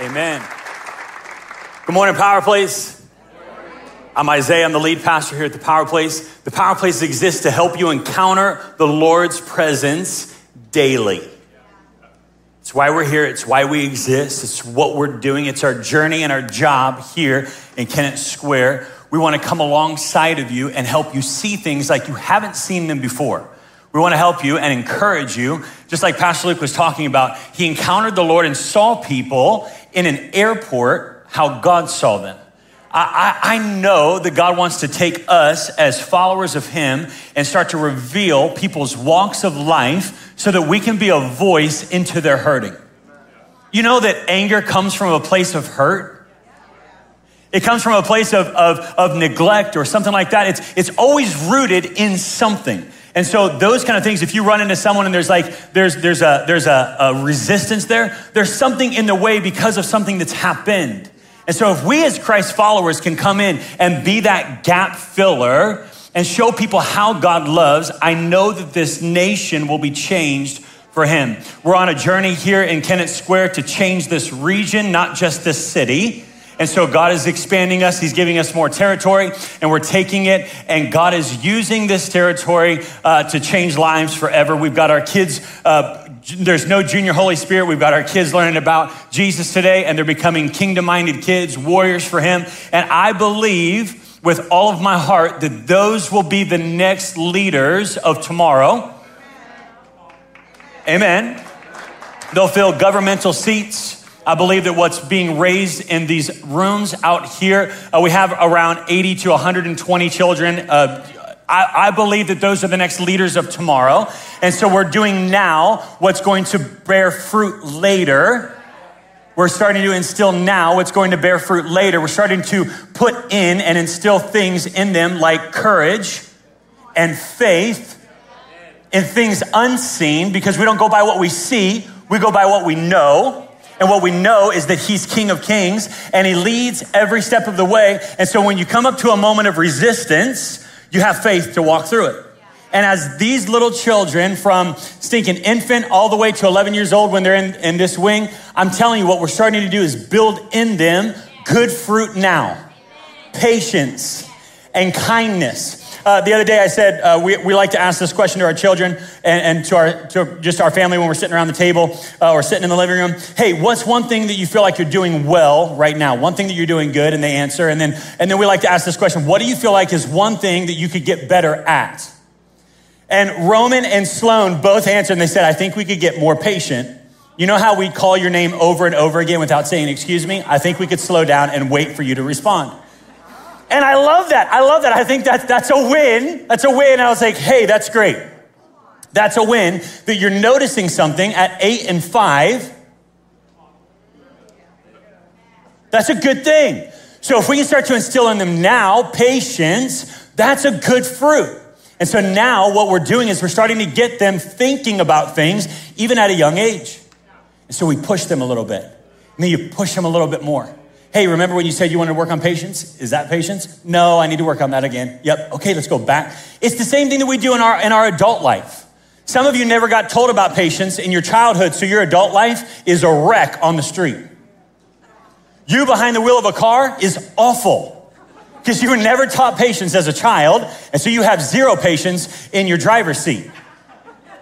Amen. Good morning, Power Place. I'm Isaiah. I'm the lead pastor here at the Power Place. The Power Place exists to help you encounter the Lord's presence daily. It's why we're here. It's why we exist. It's what we're doing. It's our journey and our job here in Kennett Square. We want to come alongside of you and help you see things like you haven't seen them before. We want to help you and encourage you, just like Pastor Luke was talking about. He encountered the Lord and saw people in an airport how God saw them. I, I, know that God wants to take us as followers of Him and start to reveal people's walks of life so that we can be a voice into their hurting. You know that anger comes from a place of hurt? It comes from a place of, of, of neglect or something like that. It's, it's always rooted in something. And so those kind of things, if you run into someone and there's like, there's, there's, a, there's a, a resistance there, there's something in the way because of something that's happened. And so if we as Christ followers can come in and be that gap filler and show people how God loves, I know that this nation will be changed for him. We're on a journey here in Kennett Square to change this region, not just this city. And so God is expanding us. He's giving us more territory, and we're taking it. And God is using this territory uh, to change lives forever. We've got our kids. Uh, there's no junior Holy Spirit. We've got our kids learning about Jesus today, and they're becoming kingdom minded kids, warriors for Him. And I believe with all of my heart that those will be the next leaders of tomorrow. Amen. They'll fill governmental seats. I believe that what's being raised in these rooms out here, uh, we have around 80 to 120 children. Uh, I, I, believe that those are the next leaders of tomorrow. And so we're doing now what's going to bear fruit later. We're starting to instill now what's going to bear fruit later. We're starting to put in and instill things in them like courage and faith and things unseen because we don't go by what we see, we go by what we know. And what we know is that he's King of Kings and he leads every step of the way. And so when you come up to a moment of resistance, you have faith to walk through it. And as these little children from stinking infant all the way to 11 years old when they're in, in this wing, I'm telling you what we're starting to do is build in them good fruit now, patience and kindness uh, the other day, I said uh, we, we like to ask this question to our children and, and to, our, to just our family when we're sitting around the table uh, or sitting in the living room. Hey, what's one thing that you feel like you're doing well right now? One thing that you're doing good, and they answer. And then, and then we like to ask this question What do you feel like is one thing that you could get better at? And Roman and Sloan both answered, and they said, I think we could get more patient. You know how we call your name over and over again without saying, Excuse me? I think we could slow down and wait for you to respond. And I love that. I love that. I think that, that's a win. That's a win. And I was like, hey, that's great. That's a win that you're noticing something at eight and five. That's a good thing. So if we can start to instill in them now patience, that's a good fruit. And so now what we're doing is we're starting to get them thinking about things even at a young age. And so we push them a little bit. And then you push them a little bit more. Hey, remember when you said you wanted to work on patience? Is that patience? No, I need to work on that again. Yep. Okay, let's go back. It's the same thing that we do in our in our adult life. Some of you never got told about patience in your childhood, so your adult life is a wreck on the street. You behind the wheel of a car is awful because you were never taught patience as a child, and so you have zero patience in your driver's seat.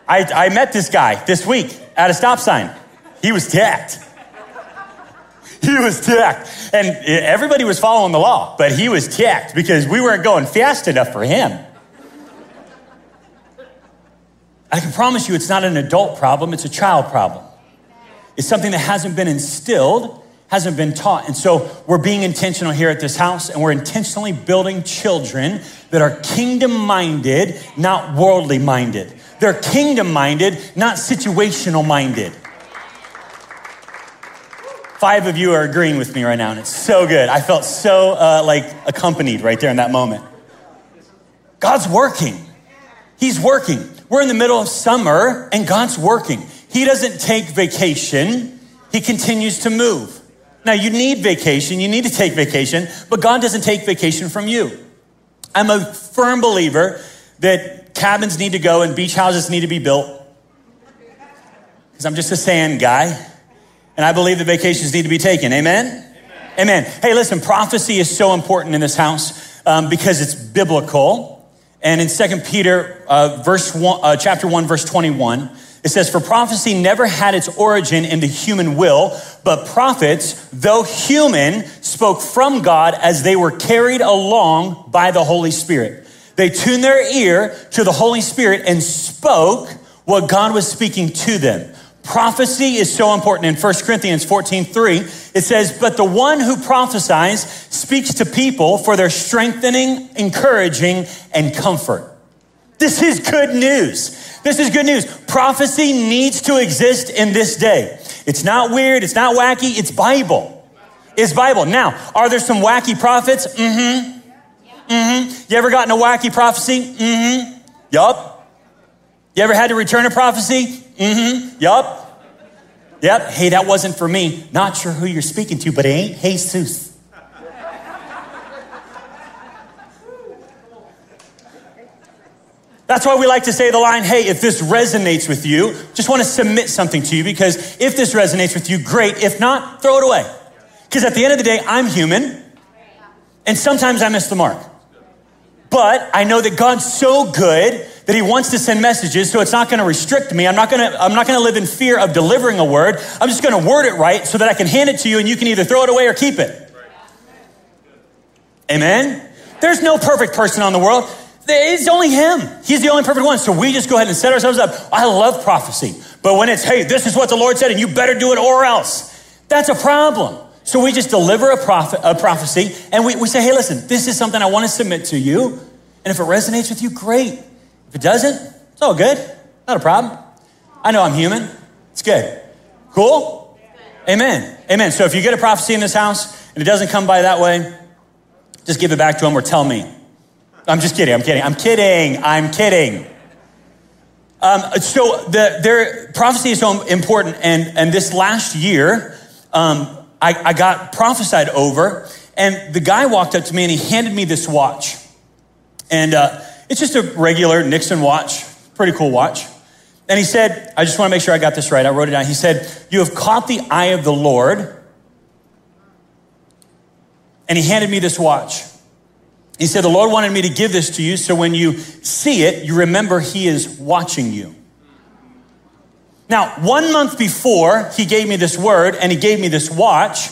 I, I met this guy this week at a stop sign. He was tacked. He was ticked. And everybody was following the law, but he was ticked because we weren't going fast enough for him. I can promise you it's not an adult problem, it's a child problem. It's something that hasn't been instilled, hasn't been taught. And so we're being intentional here at this house, and we're intentionally building children that are kingdom minded, not worldly minded. They're kingdom minded, not situational minded. Five of you are agreeing with me right now, and it's so good. I felt so uh, like accompanied right there in that moment. God's working. He's working. We're in the middle of summer, and God's working. He doesn't take vacation, He continues to move. Now, you need vacation, you need to take vacation, but God doesn't take vacation from you. I'm a firm believer that cabins need to go and beach houses need to be built. Because I'm just a sand guy. And I believe the vacations need to be taken. Amen? Amen. Amen. Hey, listen, prophecy is so important in this house um, because it's biblical. And in Second Peter, uh, verse one, uh, chapter 1, verse 21, it says, For prophecy never had its origin in the human will, but prophets, though human, spoke from God as they were carried along by the Holy Spirit. They tuned their ear to the Holy Spirit and spoke what God was speaking to them. Prophecy is so important. In 1 Corinthians 14 3, it says, But the one who prophesies speaks to people for their strengthening, encouraging, and comfort. This is good news. This is good news. Prophecy needs to exist in this day. It's not weird, it's not wacky, it's Bible. It's Bible. Now, are there some wacky prophets? Mm hmm. Mm hmm. You ever gotten a wacky prophecy? Mm hmm. Yup. You ever had to return a prophecy? Mm-hmm. Yup. Yep. Hey, that wasn't for me. Not sure who you're speaking to, but it ain't Jesus. That's why we like to say the line, hey, if this resonates with you, just want to submit something to you because if this resonates with you, great. If not, throw it away. Because at the end of the day, I'm human and sometimes I miss the mark. But I know that God's so good that he wants to send messages, so it's not going to restrict me. I'm not going to, I'm not going to live in fear of delivering a word. I'm just going to word it right so that I can hand it to you and you can either throw it away or keep it. Amen? There's no perfect person on the world. It's only him. He's the only perfect one. So we just go ahead and set ourselves up. I love prophecy. But when it's, hey, this is what the Lord said and you better do it or else, that's a problem. So we just deliver a, prophet, a prophecy and we, we say, hey, listen, this is something I want to submit to you. And if it resonates with you, great. If it doesn't, it's all good. Not a problem. I know I'm human. It's good. Cool? Amen. Amen. So if you get a prophecy in this house and it doesn't come by that way, just give it back to him or tell me. I'm just kidding. I'm kidding. I'm kidding. I'm kidding. Um, so the their prophecy is so important, and and this last year, um, I, I got prophesied over, and the guy walked up to me and he handed me this watch, and uh, it's just a regular Nixon watch, pretty cool watch. And he said, I just want to make sure I got this right. I wrote it down. He said, You have caught the eye of the Lord. And he handed me this watch. He said, The Lord wanted me to give this to you so when you see it, you remember He is watching you. Now, one month before he gave me this word and he gave me this watch,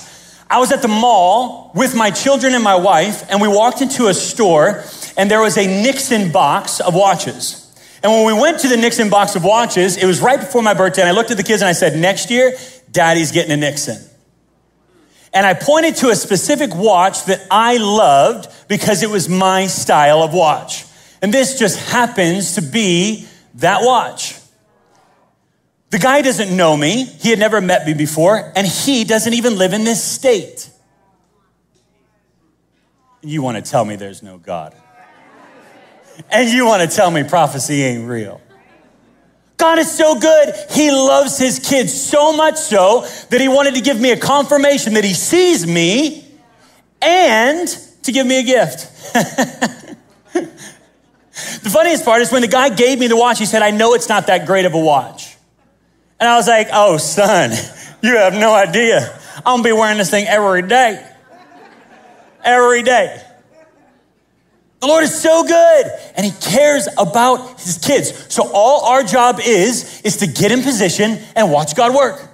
I was at the mall with my children and my wife, and we walked into a store and there was a Nixon box of watches. And when we went to the Nixon box of watches, it was right before my birthday, and I looked at the kids and I said, Next year, daddy's getting a Nixon. And I pointed to a specific watch that I loved because it was my style of watch. And this just happens to be that watch. The guy doesn't know me, he had never met me before, and he doesn't even live in this state. You want to tell me there's no God and you want to tell me prophecy ain't real. God is so good. He loves his kids so much so that he wanted to give me a confirmation that he sees me and to give me a gift. the funniest part is when the guy gave me the watch, he said, I know it's not that great of a watch. And I was like, oh, son, you have no idea. I'm gonna be wearing this thing every day. Every day. The Lord is so good and he cares about his kids. So all our job is, is to get in position and watch God work.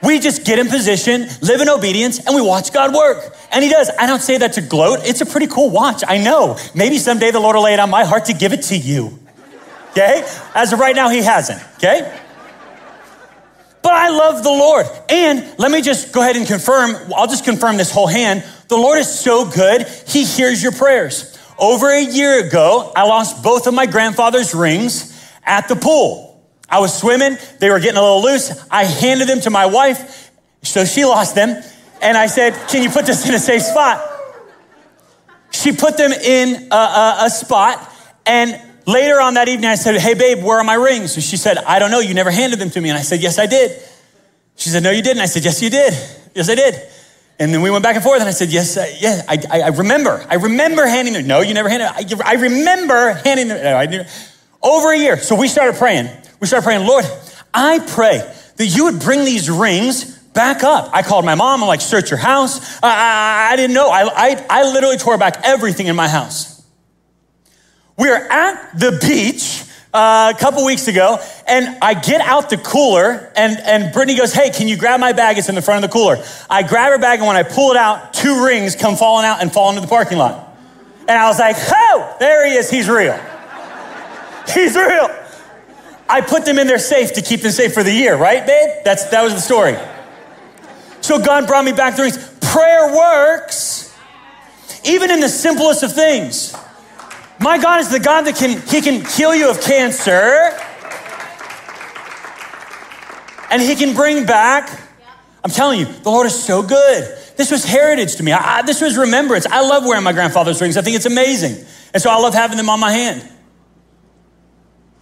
We just get in position, live in obedience, and we watch God work. And he does. I don't say that to gloat. It's a pretty cool watch. I know. Maybe someday the Lord will lay it on my heart to give it to you. Okay? As of right now, he hasn't. Okay? But I love the Lord. And let me just go ahead and confirm, I'll just confirm this whole hand. The Lord is so good, he hears your prayers. Over a year ago, I lost both of my grandfather's rings at the pool. I was swimming, they were getting a little loose. I handed them to my wife, so she lost them. And I said, Can you put this in a safe spot? She put them in a, a, a spot. And later on that evening, I said, Hey, babe, where are my rings? And she said, I don't know. You never handed them to me. And I said, Yes, I did. She said, No, you didn't. I said, Yes, you did. Yes, I did. And then we went back and forth, and I said, Yes, uh, yeah, I, I, I, remember. I remember handing them. No, you never handed I, I remember handing them. No, I over a year. So we started praying. We started praying, Lord, I pray that you would bring these rings back up. I called my mom. I'm like, search your house. I, I, I didn't know. I, I, I literally tore back everything in my house. We are at the beach uh, a couple weeks ago, and I get out the cooler, and, and Brittany goes, Hey, can you grab my bag? It's in the front of the cooler. I grab her bag, and when I pull it out, two rings come falling out and fall into the parking lot. And I was like, Oh, there he is. He's real. He's real. I put them in their safe to keep them safe for the year, right, babe? That's, that was the story. So God brought me back the rings. Prayer works, even in the simplest of things. My God is the God that can, He can heal you of cancer. And He can bring back, I'm telling you, the Lord is so good. This was heritage to me. I, this was remembrance. I love wearing my grandfather's rings. I think it's amazing. And so I love having them on my hand.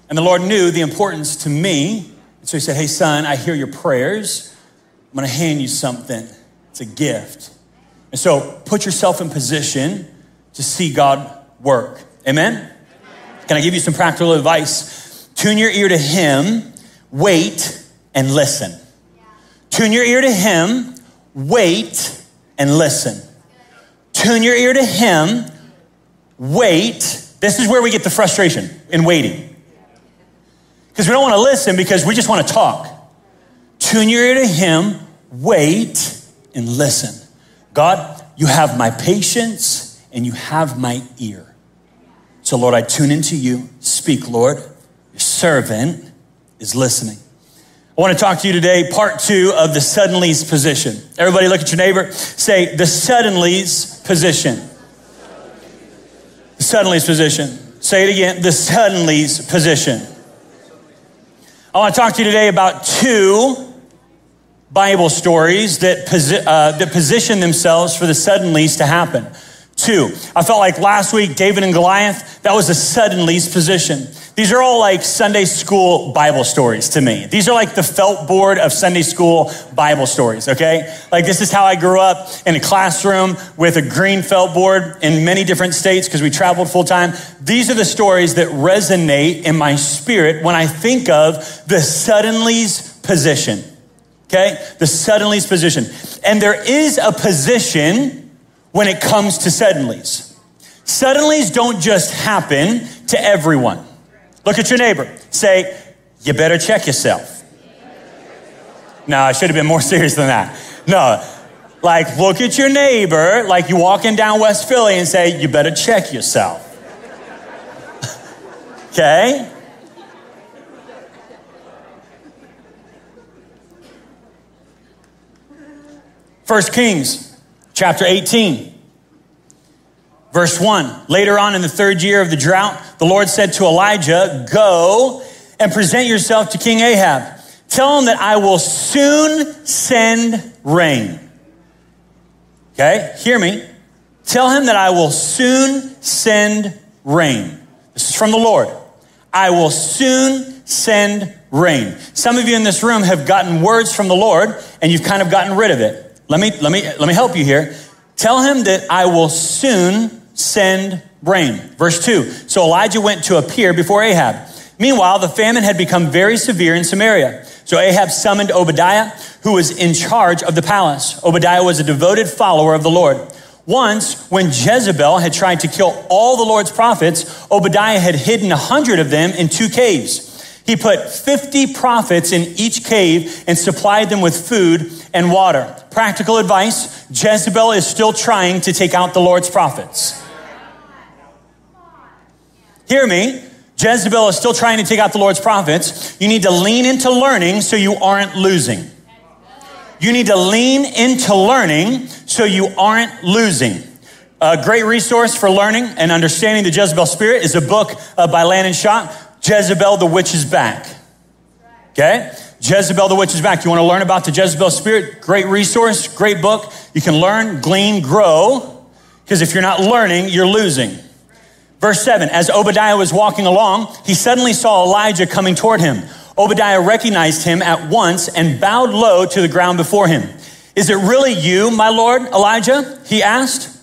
And the Lord knew the importance to me. And So he said, Hey, son, I hear your prayers. I'm going to hand you something. It's a gift. And so put yourself in position to see God work. Amen? Can I give you some practical advice? Tune your ear to Him, wait, and listen. Tune your ear to Him, wait, and listen. Tune your ear to Him, wait. This is where we get the frustration in waiting. Because we don't want to listen because we just want to talk. Tune your ear to Him, wait, and listen. God, you have my patience and you have my ear. So, Lord, I tune into you. Speak, Lord. Your servant is listening. I want to talk to you today, part two of the suddenly's position. Everybody look at your neighbor. Say, the suddenly's position. The suddenly's position. Say it again, the suddenly's position. I want to talk to you today about two Bible stories that, posi- uh, that position themselves for the suddenlies to happen. Two, I felt like last week, David and Goliath, that was a suddenly's position. These are all like Sunday school Bible stories to me. These are like the felt board of Sunday school Bible stories, okay? Like this is how I grew up in a classroom with a green felt board in many different states because we traveled full time. These are the stories that resonate in my spirit when I think of the suddenly's position. Okay? The suddenly's position. And there is a position when it comes to suddenlies. Suddenlies don't just happen to everyone. Look at your neighbor. Say, you better check yourself. No, I should have been more serious than that. No, like look at your neighbor, like you walking down West Philly and say, you better check yourself. okay? First Kings chapter 18, verse 1. Later on in the third year of the drought, the Lord said to Elijah, Go and present yourself to King Ahab. Tell him that I will soon send rain. Okay, hear me. Tell him that I will soon send rain. This is from the Lord. I will soon send rain. Some of you in this room have gotten words from the Lord and you've kind of gotten rid of it. Let me, let me, let me help you here. Tell him that I will soon send rain. Verse 2. So Elijah went to appear before Ahab. Meanwhile, the famine had become very severe in Samaria. So Ahab summoned Obadiah, who was in charge of the palace. Obadiah was a devoted follower of the Lord. Once, when Jezebel had tried to kill all the Lord's prophets, Obadiah had hidden a hundred of them in two caves. He put 50 prophets in each cave and supplied them with food and water. Practical advice Jezebel is still trying to take out the Lord's prophets. Hear me. Jezebel is still trying to take out the Lord's prophets. You need to lean into learning so you aren't losing. You need to lean into learning so you aren't losing. A great resource for learning and understanding the Jezebel spirit is a book uh, by Landon Schott Jezebel the Witch is Back. Okay? Jezebel the Witch is Back. You want to learn about the Jezebel spirit? Great resource, great book. You can learn, glean, grow, because if you're not learning, you're losing. Verse 7 As Obadiah was walking along, he suddenly saw Elijah coming toward him. Obadiah recognized him at once and bowed low to the ground before him. Is it really you, my Lord, Elijah? He asked.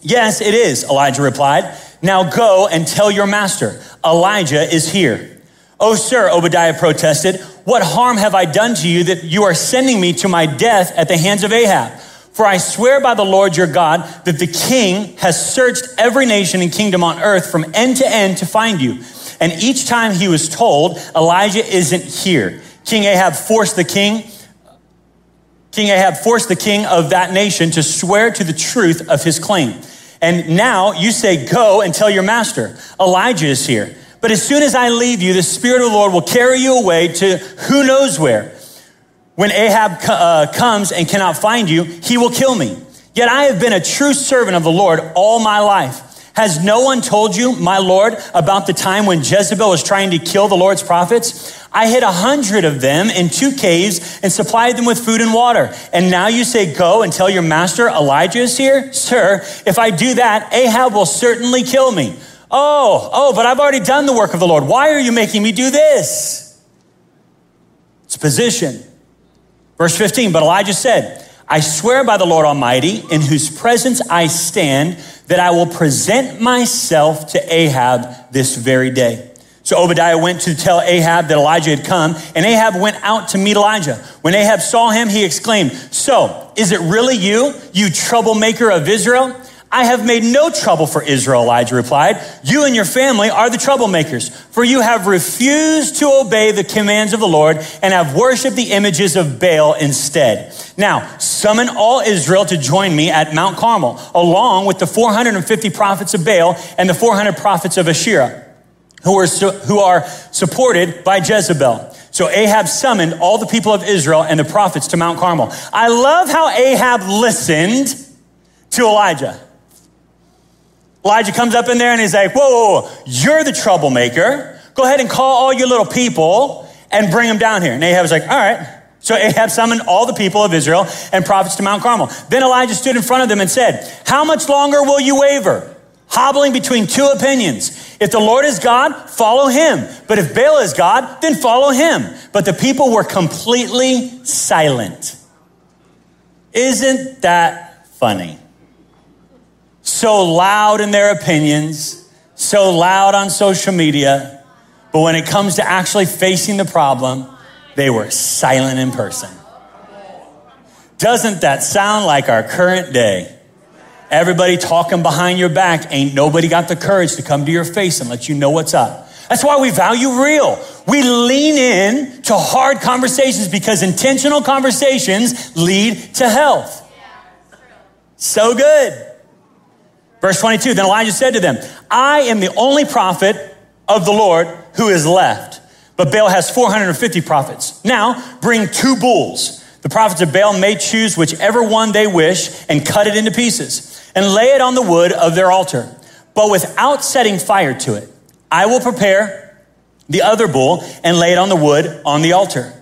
Yes, it is, Elijah replied. Now go and tell your master, Elijah is here. Oh, sir, Obadiah protested, what harm have I done to you that you are sending me to my death at the hands of Ahab? For I swear by the Lord your God that the king has searched every nation and kingdom on earth from end to end to find you. And each time he was told, Elijah isn't here. King Ahab forced the king, King Ahab forced the king of that nation to swear to the truth of his claim. And now you say, Go and tell your master, Elijah is here. But as soon as I leave you, the Spirit of the Lord will carry you away to who knows where. When Ahab uh, comes and cannot find you, he will kill me. Yet I have been a true servant of the Lord all my life. Has no one told you, my Lord, about the time when Jezebel was trying to kill the Lord's prophets? I hid a hundred of them in two caves and supplied them with food and water. And now you say, Go and tell your master Elijah is here? Sir, if I do that, Ahab will certainly kill me. Oh, oh, but I've already done the work of the Lord. Why are you making me do this? It's position. Verse 15, but Elijah said, I swear by the Lord Almighty, in whose presence I stand, that I will present myself to Ahab this very day. So Obadiah went to tell Ahab that Elijah had come, and Ahab went out to meet Elijah. When Ahab saw him, he exclaimed, So, is it really you, you troublemaker of Israel? I have made no trouble for Israel, Elijah replied. You and your family are the troublemakers, for you have refused to obey the commands of the Lord and have worshiped the images of Baal instead. Now, summon all Israel to join me at Mount Carmel, along with the 450 prophets of Baal and the 400 prophets of Asherah, who are, who are supported by Jezebel. So Ahab summoned all the people of Israel and the prophets to Mount Carmel. I love how Ahab listened to Elijah. Elijah comes up in there and he's like, whoa, whoa, whoa, you're the troublemaker. Go ahead and call all your little people and bring them down here. And Ahab's like, all right. So Ahab summoned all the people of Israel and prophets to Mount Carmel. Then Elijah stood in front of them and said, How much longer will you waver? Hobbling between two opinions. If the Lord is God, follow him. But if Baal is God, then follow him. But the people were completely silent. Isn't that funny? So loud in their opinions, so loud on social media, but when it comes to actually facing the problem, they were silent in person. Doesn't that sound like our current day? Everybody talking behind your back, ain't nobody got the courage to come to your face and let you know what's up. That's why we value real. We lean in to hard conversations because intentional conversations lead to health. So good. Verse 22 Then Elijah said to them, I am the only prophet of the Lord who is left, but Baal has 450 prophets. Now bring two bulls. The prophets of Baal may choose whichever one they wish and cut it into pieces and lay it on the wood of their altar, but without setting fire to it. I will prepare the other bull and lay it on the wood on the altar,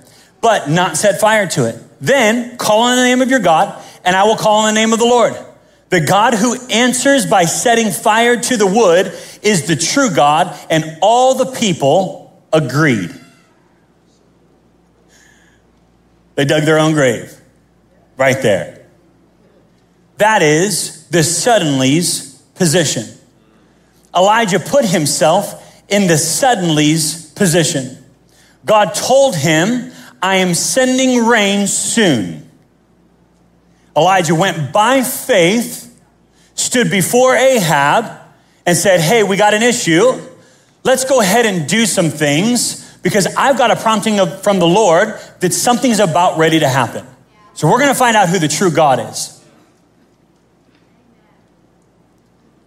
but not set fire to it. Then call on the name of your God, and I will call on the name of the Lord. The God who answers by setting fire to the wood is the true God, and all the people agreed. They dug their own grave right there. That is the suddenly's position. Elijah put himself in the suddenly's position. God told him, I am sending rain soon. Elijah went by faith, stood before Ahab, and said, Hey, we got an issue. Let's go ahead and do some things because I've got a prompting from the Lord that something's about ready to happen. So we're going to find out who the true God is.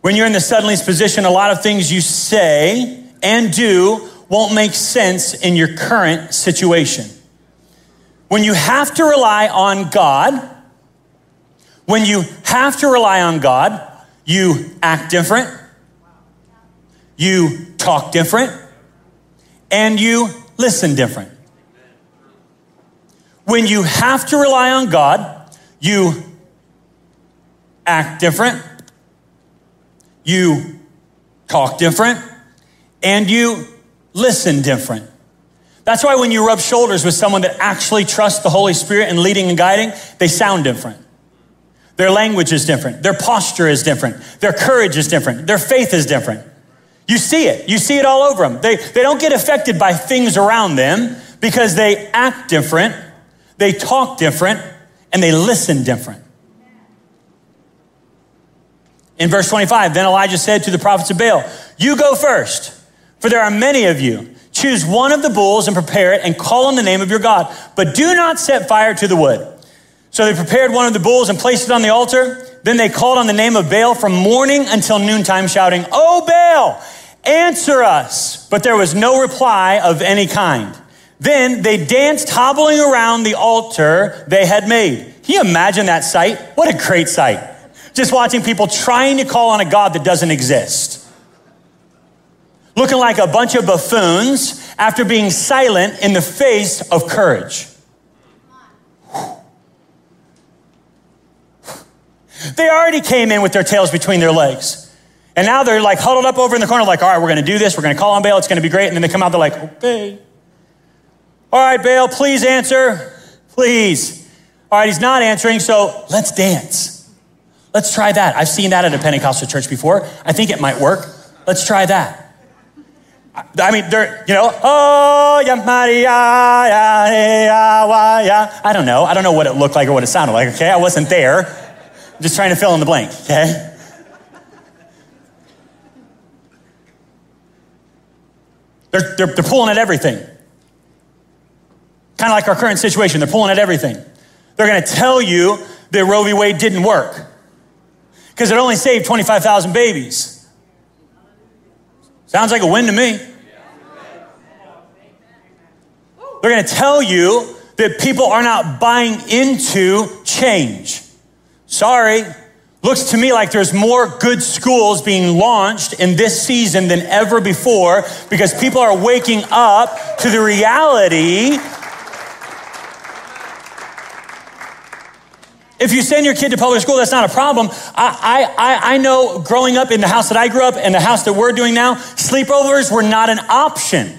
When you're in the suddenly's position, a lot of things you say and do won't make sense in your current situation. When you have to rely on God, when you have to rely on God, you act different, you talk different, and you listen different. When you have to rely on God, you act different, you talk different, and you listen different. That's why when you rub shoulders with someone that actually trusts the Holy Spirit and leading and guiding, they sound different. Their language is different. Their posture is different. Their courage is different. Their faith is different. You see it. You see it all over them. They, they don't get affected by things around them because they act different, they talk different, and they listen different. In verse 25, then Elijah said to the prophets of Baal, You go first, for there are many of you. Choose one of the bulls and prepare it and call on the name of your God, but do not set fire to the wood. So they prepared one of the bulls and placed it on the altar. Then they called on the name of Baal from morning until noontime, shouting, Oh, Baal, answer us. But there was no reply of any kind. Then they danced hobbling around the altar they had made. Can you imagine that sight? What a great sight. Just watching people trying to call on a God that doesn't exist looking like a bunch of buffoons after being silent in the face of courage. They already came in with their tails between their legs. And now they're like huddled up over in the corner, like, all right, we're going to do this. We're going to call on Baal. It's going to be great. And then they come out, they're like, okay. All right, Baal, please answer. Please. All right, he's not answering, so let's dance. Let's try that. I've seen that at a Pentecostal church before. I think it might work. Let's try that. I mean, they're, you know, oh, yeah, Maria, yeah, yeah, yeah. I don't know. I don't know what it looked like or what it sounded like, okay? I wasn't there. I'm just trying to fill in the blank, okay? They're, they're, they're pulling at everything. Kind of like our current situation, they're pulling at everything. They're going to tell you that Roe v. Wade didn't work because it only saved 25,000 babies. Sounds like a win to me. They're going to tell you that people are not buying into change. Sorry. Looks to me like there's more good schools being launched in this season than ever before because people are waking up to the reality If you send your kid to public school, that's not a problem. I, I, I know growing up in the house that I grew up and the house that we're doing now, sleepovers were not an option.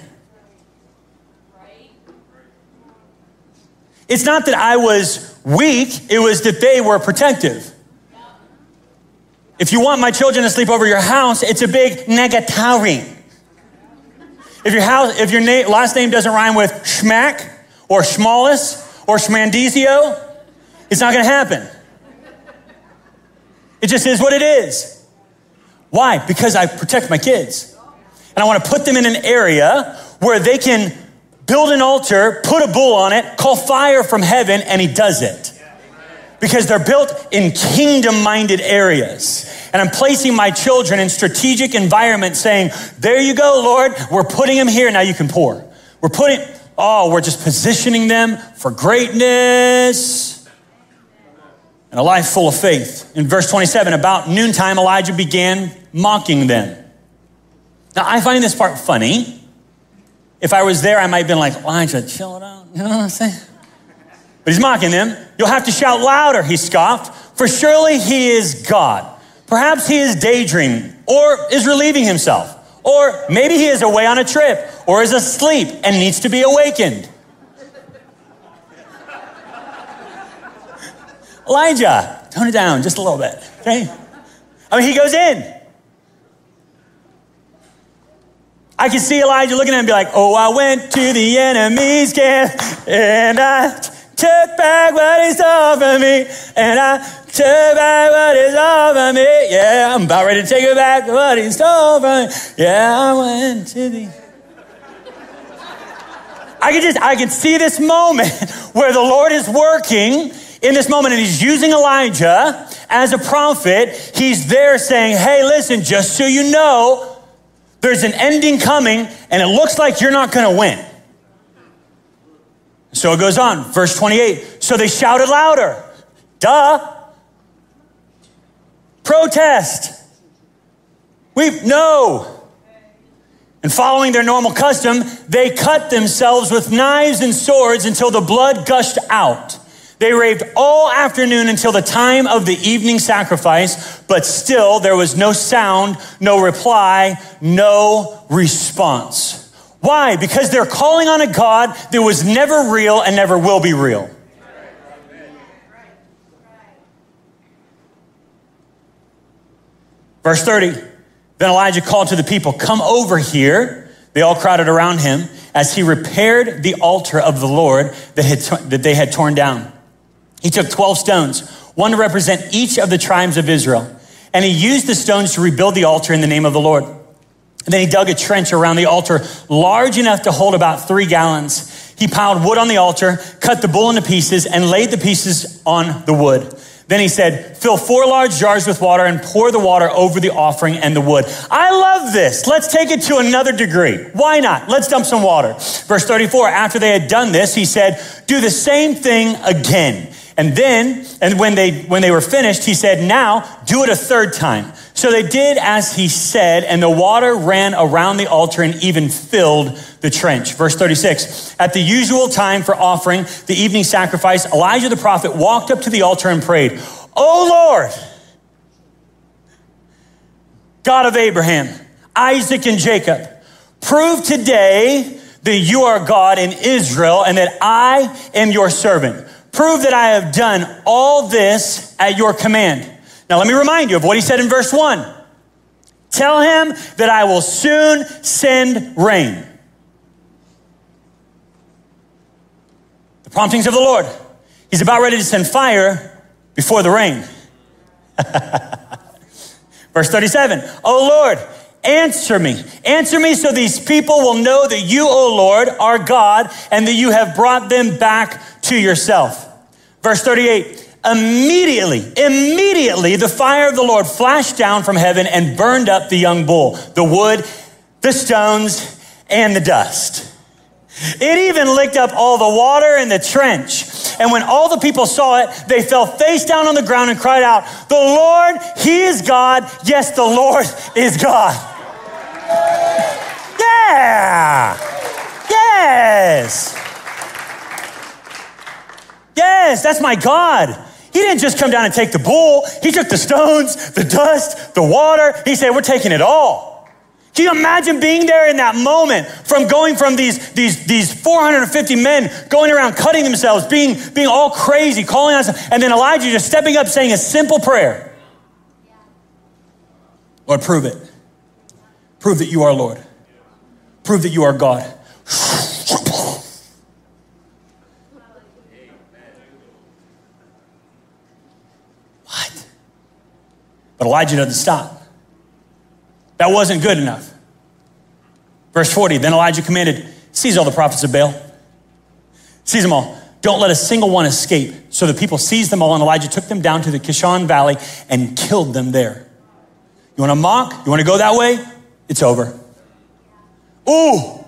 It's not that I was weak, it was that they were protective. If you want my children to sleep over your house, it's a big negatory. If your house, if your na- last name doesn't rhyme with schmack or schmallis or schmandizio, it's not going to happen. It just is what it is. Why? Because I protect my kids. And I want to put them in an area where they can build an altar, put a bull on it, call fire from heaven, and he does it. Because they're built in kingdom minded areas. And I'm placing my children in strategic environments saying, There you go, Lord. We're putting them here. Now you can pour. We're putting, oh, we're just positioning them for greatness and a life full of faith. In verse 27, about noontime, Elijah began mocking them. Now, I find this part funny. If I was there, I might have been like, Elijah, chill it out. You know what I'm saying? But he's mocking them. You'll have to shout louder, he scoffed, for surely he is God. Perhaps he is daydreaming or is relieving himself. Or maybe he is away on a trip or is asleep and needs to be awakened. Elijah, tone it down just a little bit, okay? I mean, he goes in. I can see Elijah looking at him and be like, Oh, I went to the enemy's camp and I took back what is over me and I took back what is over me. Yeah, I'm about ready to take it back what is from me. Yeah, I went to the. I can just, I can see this moment where the Lord is working in this moment, and he's using Elijah as a prophet. He's there saying, Hey, listen, just so you know, there's an ending coming, and it looks like you're not going to win. So it goes on, verse 28. So they shouted louder. Duh. Protest. Weep. no. And following their normal custom, they cut themselves with knives and swords until the blood gushed out. They raved all afternoon until the time of the evening sacrifice, but still there was no sound, no reply, no response. Why? Because they're calling on a God that was never real and never will be real. Verse 30. Then Elijah called to the people, Come over here. They all crowded around him as he repaired the altar of the Lord that, had, that they had torn down. He took 12 stones, one to represent each of the tribes of Israel, and he used the stones to rebuild the altar in the name of the Lord. And then he dug a trench around the altar large enough to hold about three gallons. He piled wood on the altar, cut the bull into pieces, and laid the pieces on the wood. Then he said, Fill four large jars with water and pour the water over the offering and the wood. I love this. Let's take it to another degree. Why not? Let's dump some water. Verse 34 After they had done this, he said, Do the same thing again. And then, and when they, when they were finished, he said, Now do it a third time. So they did as he said, and the water ran around the altar and even filled the trench. Verse 36 At the usual time for offering the evening sacrifice, Elijah the prophet walked up to the altar and prayed, O Lord, God of Abraham, Isaac, and Jacob, prove today that you are God in Israel and that I am your servant. Prove that I have done all this at your command. Now, let me remind you of what he said in verse 1. Tell him that I will soon send rain. The promptings of the Lord. He's about ready to send fire before the rain. Verse 37 Oh Lord, answer me. Answer me so these people will know that you, O Lord, are God and that you have brought them back to yourself. Verse 38 Immediately, immediately, the fire of the Lord flashed down from heaven and burned up the young bull, the wood, the stones, and the dust. It even licked up all the water in the trench. And when all the people saw it, they fell face down on the ground and cried out, The Lord, He is God. Yes, the Lord is God. Yeah. Yes. Yes, that's my God. He didn't just come down and take the bull. He took the stones, the dust, the water. He said, We're taking it all. Can you imagine being there in that moment from going from these, these, these 450 men going around cutting themselves, being, being all crazy, calling us, and then Elijah just stepping up saying a simple prayer Lord, prove it. Prove that you are Lord. Prove that you are God. But Elijah doesn't stop. That wasn't good enough. Verse 40 Then Elijah commanded, Seize all the prophets of Baal. Seize them all. Don't let a single one escape. So the people seized them all, and Elijah took them down to the Kishon Valley and killed them there. You want to mock? You want to go that way? It's over. Ooh.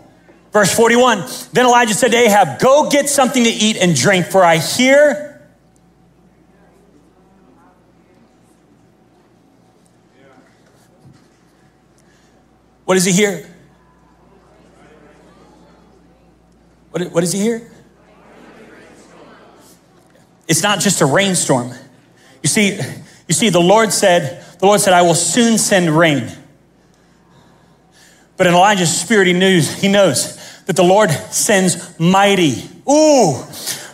Verse 41 Then Elijah said to Ahab, Go get something to eat and drink, for I hear What does he hear? What, what does he hear? It's not just a rainstorm. You see, you see, the Lord said, the Lord said, I will soon send rain. But in Elijah's spirit, he knows, he knows that the Lord sends mighty. Ooh,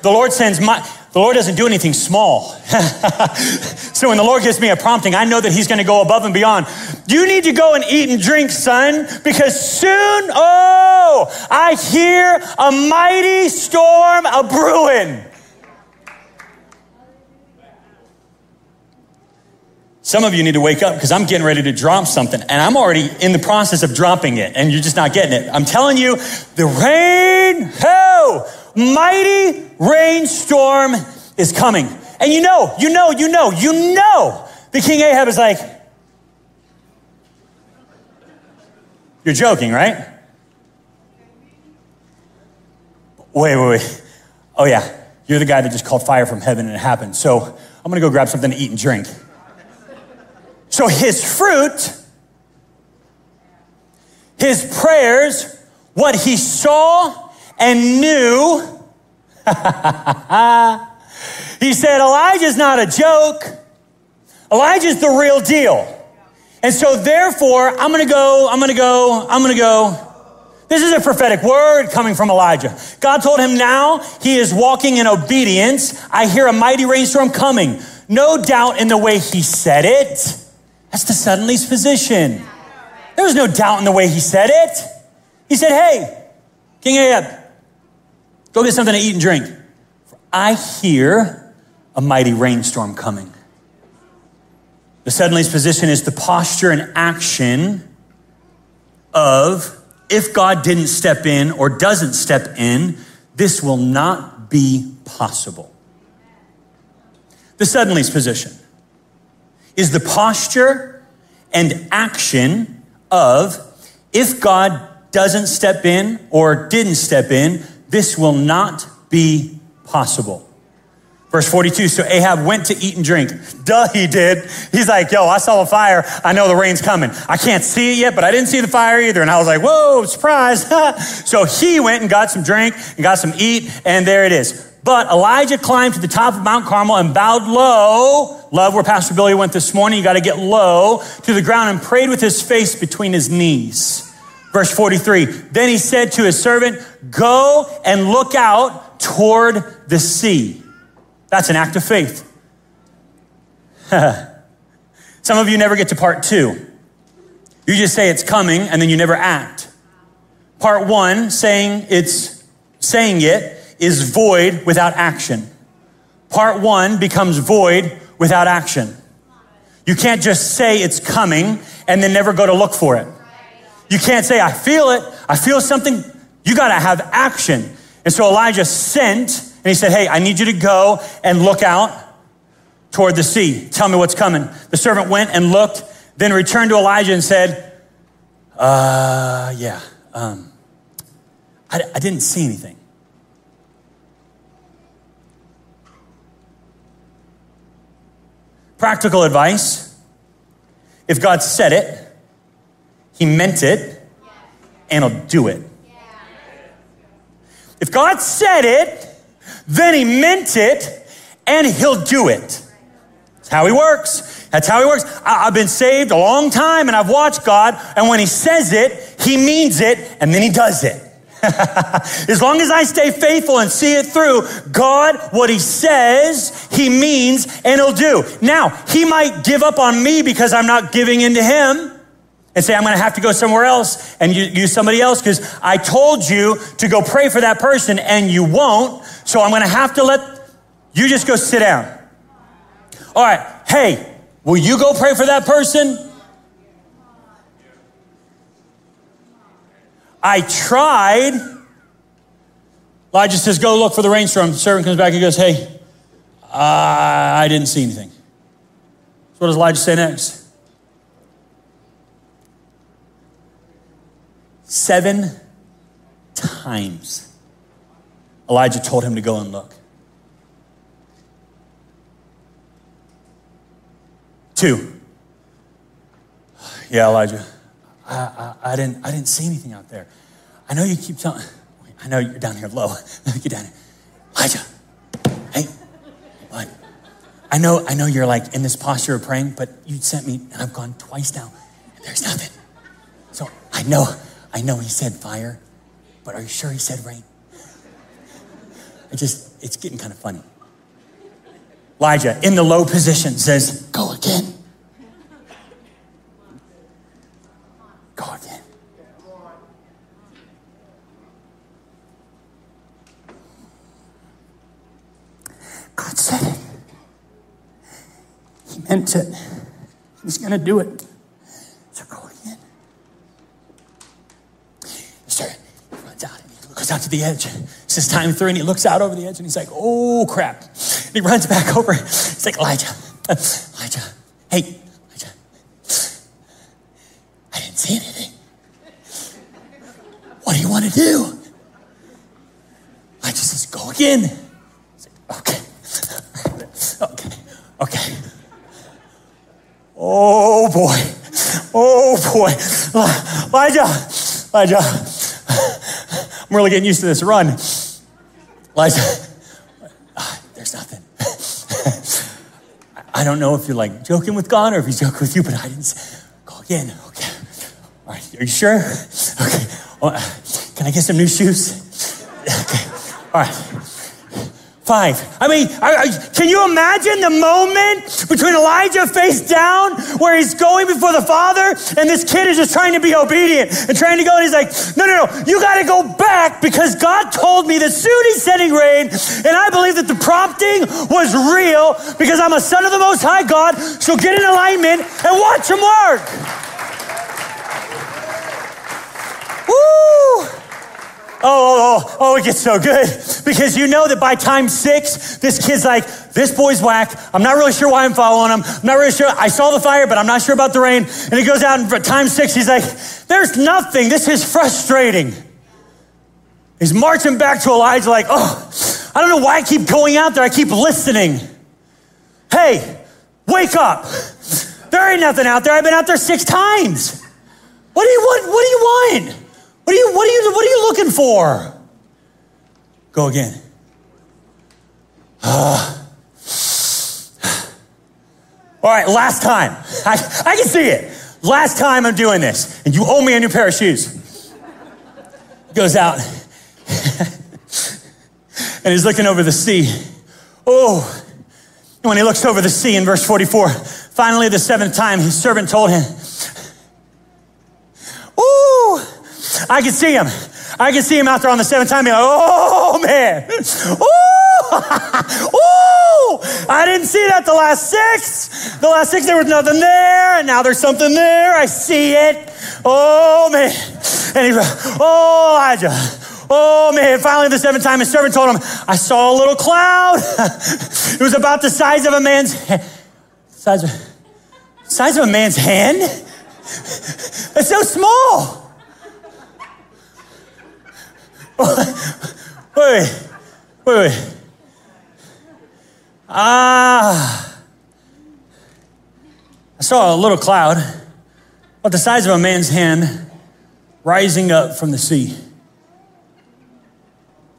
the Lord sends mighty. The Lord doesn't do anything small. so when the Lord gives me a prompting, I know that He's going to go above and beyond. You need to go and eat and drink, son, because soon, oh, I hear a mighty storm a brewing. Some of you need to wake up because I'm getting ready to drop something and I'm already in the process of dropping it and you're just not getting it. I'm telling you, the rain, oh, mighty rainstorm is coming. And you know, you know, you know, you know, the King Ahab is like, You're joking, right? Wait, wait, wait. Oh, yeah. You're the guy that just called fire from heaven and it happened. So I'm going to go grab something to eat and drink. So his fruit, his prayers, what he saw and knew, he said, Elijah's not a joke. Elijah's the real deal. And so therefore, I'm going to go, I'm going to go, I'm going to go. This is a prophetic word coming from Elijah. God told him now he is walking in obedience. I hear a mighty rainstorm coming. No doubt in the way he said it. That's the suddenly's position. There was no doubt in the way he said it. He said, Hey, King Ahab, go get something to eat and drink. For I hear a mighty rainstorm coming. The suddenly's position is the posture and action of if God didn't step in or doesn't step in, this will not be possible. The suddenly's position is the posture and action of if God doesn't step in or didn't step in, this will not be possible. Verse 42, so Ahab went to eat and drink. Duh, he did. He's like, yo, I saw a fire. I know the rain's coming. I can't see it yet, but I didn't see the fire either. And I was like, whoa, surprise. so he went and got some drink and got some eat, and there it is. But Elijah climbed to the top of Mount Carmel and bowed low. Love where Pastor Billy went this morning. You got to get low to the ground and prayed with his face between his knees. Verse 43. Then he said to his servant, Go and look out toward the sea. That's an act of faith. Some of you never get to part two. You just say it's coming and then you never act. Part one, saying it's saying it, is void without action. Part one becomes void without action. You can't just say it's coming and then never go to look for it. You can't say, I feel it, I feel something. You got to have action. And so Elijah sent and he said, Hey, I need you to go and look out toward the sea. Tell me what's coming. The servant went and looked, then returned to Elijah and said, Uh, yeah, um, I, I didn't see anything. Practical advice if God said it, He meant it, and He'll do it. If God said it, then he meant it and he'll do it. That's how he works. That's how he works. I, have been saved a long time and I've watched God, and when he says it, he means it and then he does it. as long as I stay faithful and see it through, God, what He says, He means and He'll do. Now, He might give up on me because I'm not giving in to Him and say, I'm going to have to go somewhere else and use somebody else because I told you to go pray for that person and you won't. So I'm going to have to let you just go sit down. All right. Hey, will you go pray for that person? I tried. Elijah says, Go look for the rainstorm. The servant comes back and goes, Hey, uh, I didn't see anything. So what does Elijah say next? Seven times Elijah told him to go and look. Two. Yeah, Elijah. I, I, I, didn't, I didn't see anything out there. I know you keep telling, I know you're down here low. Get down here. Elijah, hey, bud. I know, I know you're like in this posture of praying, but you sent me and I've gone twice now and there's nothing. So I know, I know he said fire, but are you sure he said rain? I just, it's getting kind of funny. Elijah, in the low position, says, Go again. Go again. God said it. He meant it. He's going to do it. Goes out to the edge. It's his time three, and he looks out over the edge, and he's like, "Oh crap!" And he runs back over. He's like, "Elijah, Elijah, hey, Elijah, I didn't see anything. What do you want to do?" Elijah says, "Go again." He's Like, okay, okay, okay. Oh boy, oh boy, Elijah, Elijah. I'm really getting used to this run. Ah, there's nothing. I don't know if you're like joking with God or if he's joking with you, but I didn't go again. Okay. All right. Are you sure? Okay. Oh, can I get some new shoes? Okay. All right. Five. I mean, can you imagine the moment between Elijah face down where he's going before the Father and this kid is just trying to be obedient and trying to go and he's like, no, no, no, you got to go back because God told me that soon he's sending rain and I believe that the prompting was real because I'm a son of the Most High God. So get in alignment and watch him work. Woo! Oh, oh, oh, oh, it gets so good because you know that by time six, this kid's like, this boy's whack. I'm not really sure why I'm following him. I'm not really sure. I saw the fire, but I'm not sure about the rain. And he goes out and time six, he's like, there's nothing. This is frustrating. He's marching back to Elijah like, oh, I don't know why I keep going out there. I keep listening. Hey, wake up. There ain't nothing out there. I've been out there six times. What do you want? What do you want? What are you, what are you, what are you looking for? Go again. Uh, all right, last time. I, I can see it. Last time I'm doing this, and you owe me a new pair of shoes. Goes out, and he's looking over the sea. Oh, when he looks over the sea in verse 44, finally the seventh time, his servant told him, Ooh, I can see him. I can see him out there on the seventh time. Like, oh man, oh, oh, I didn't see that the last six. The last six there was nothing there, and now there's something there. I see it. Oh man, and he, oh Elijah. Oh man, finally the seventh time his servant told him, I saw a little cloud. it was about the size of a man's size of, size of a man's hand. It's so small. Wait, wait, wait. Ah. I saw a little cloud, about the size of a man's hand, rising up from the sea.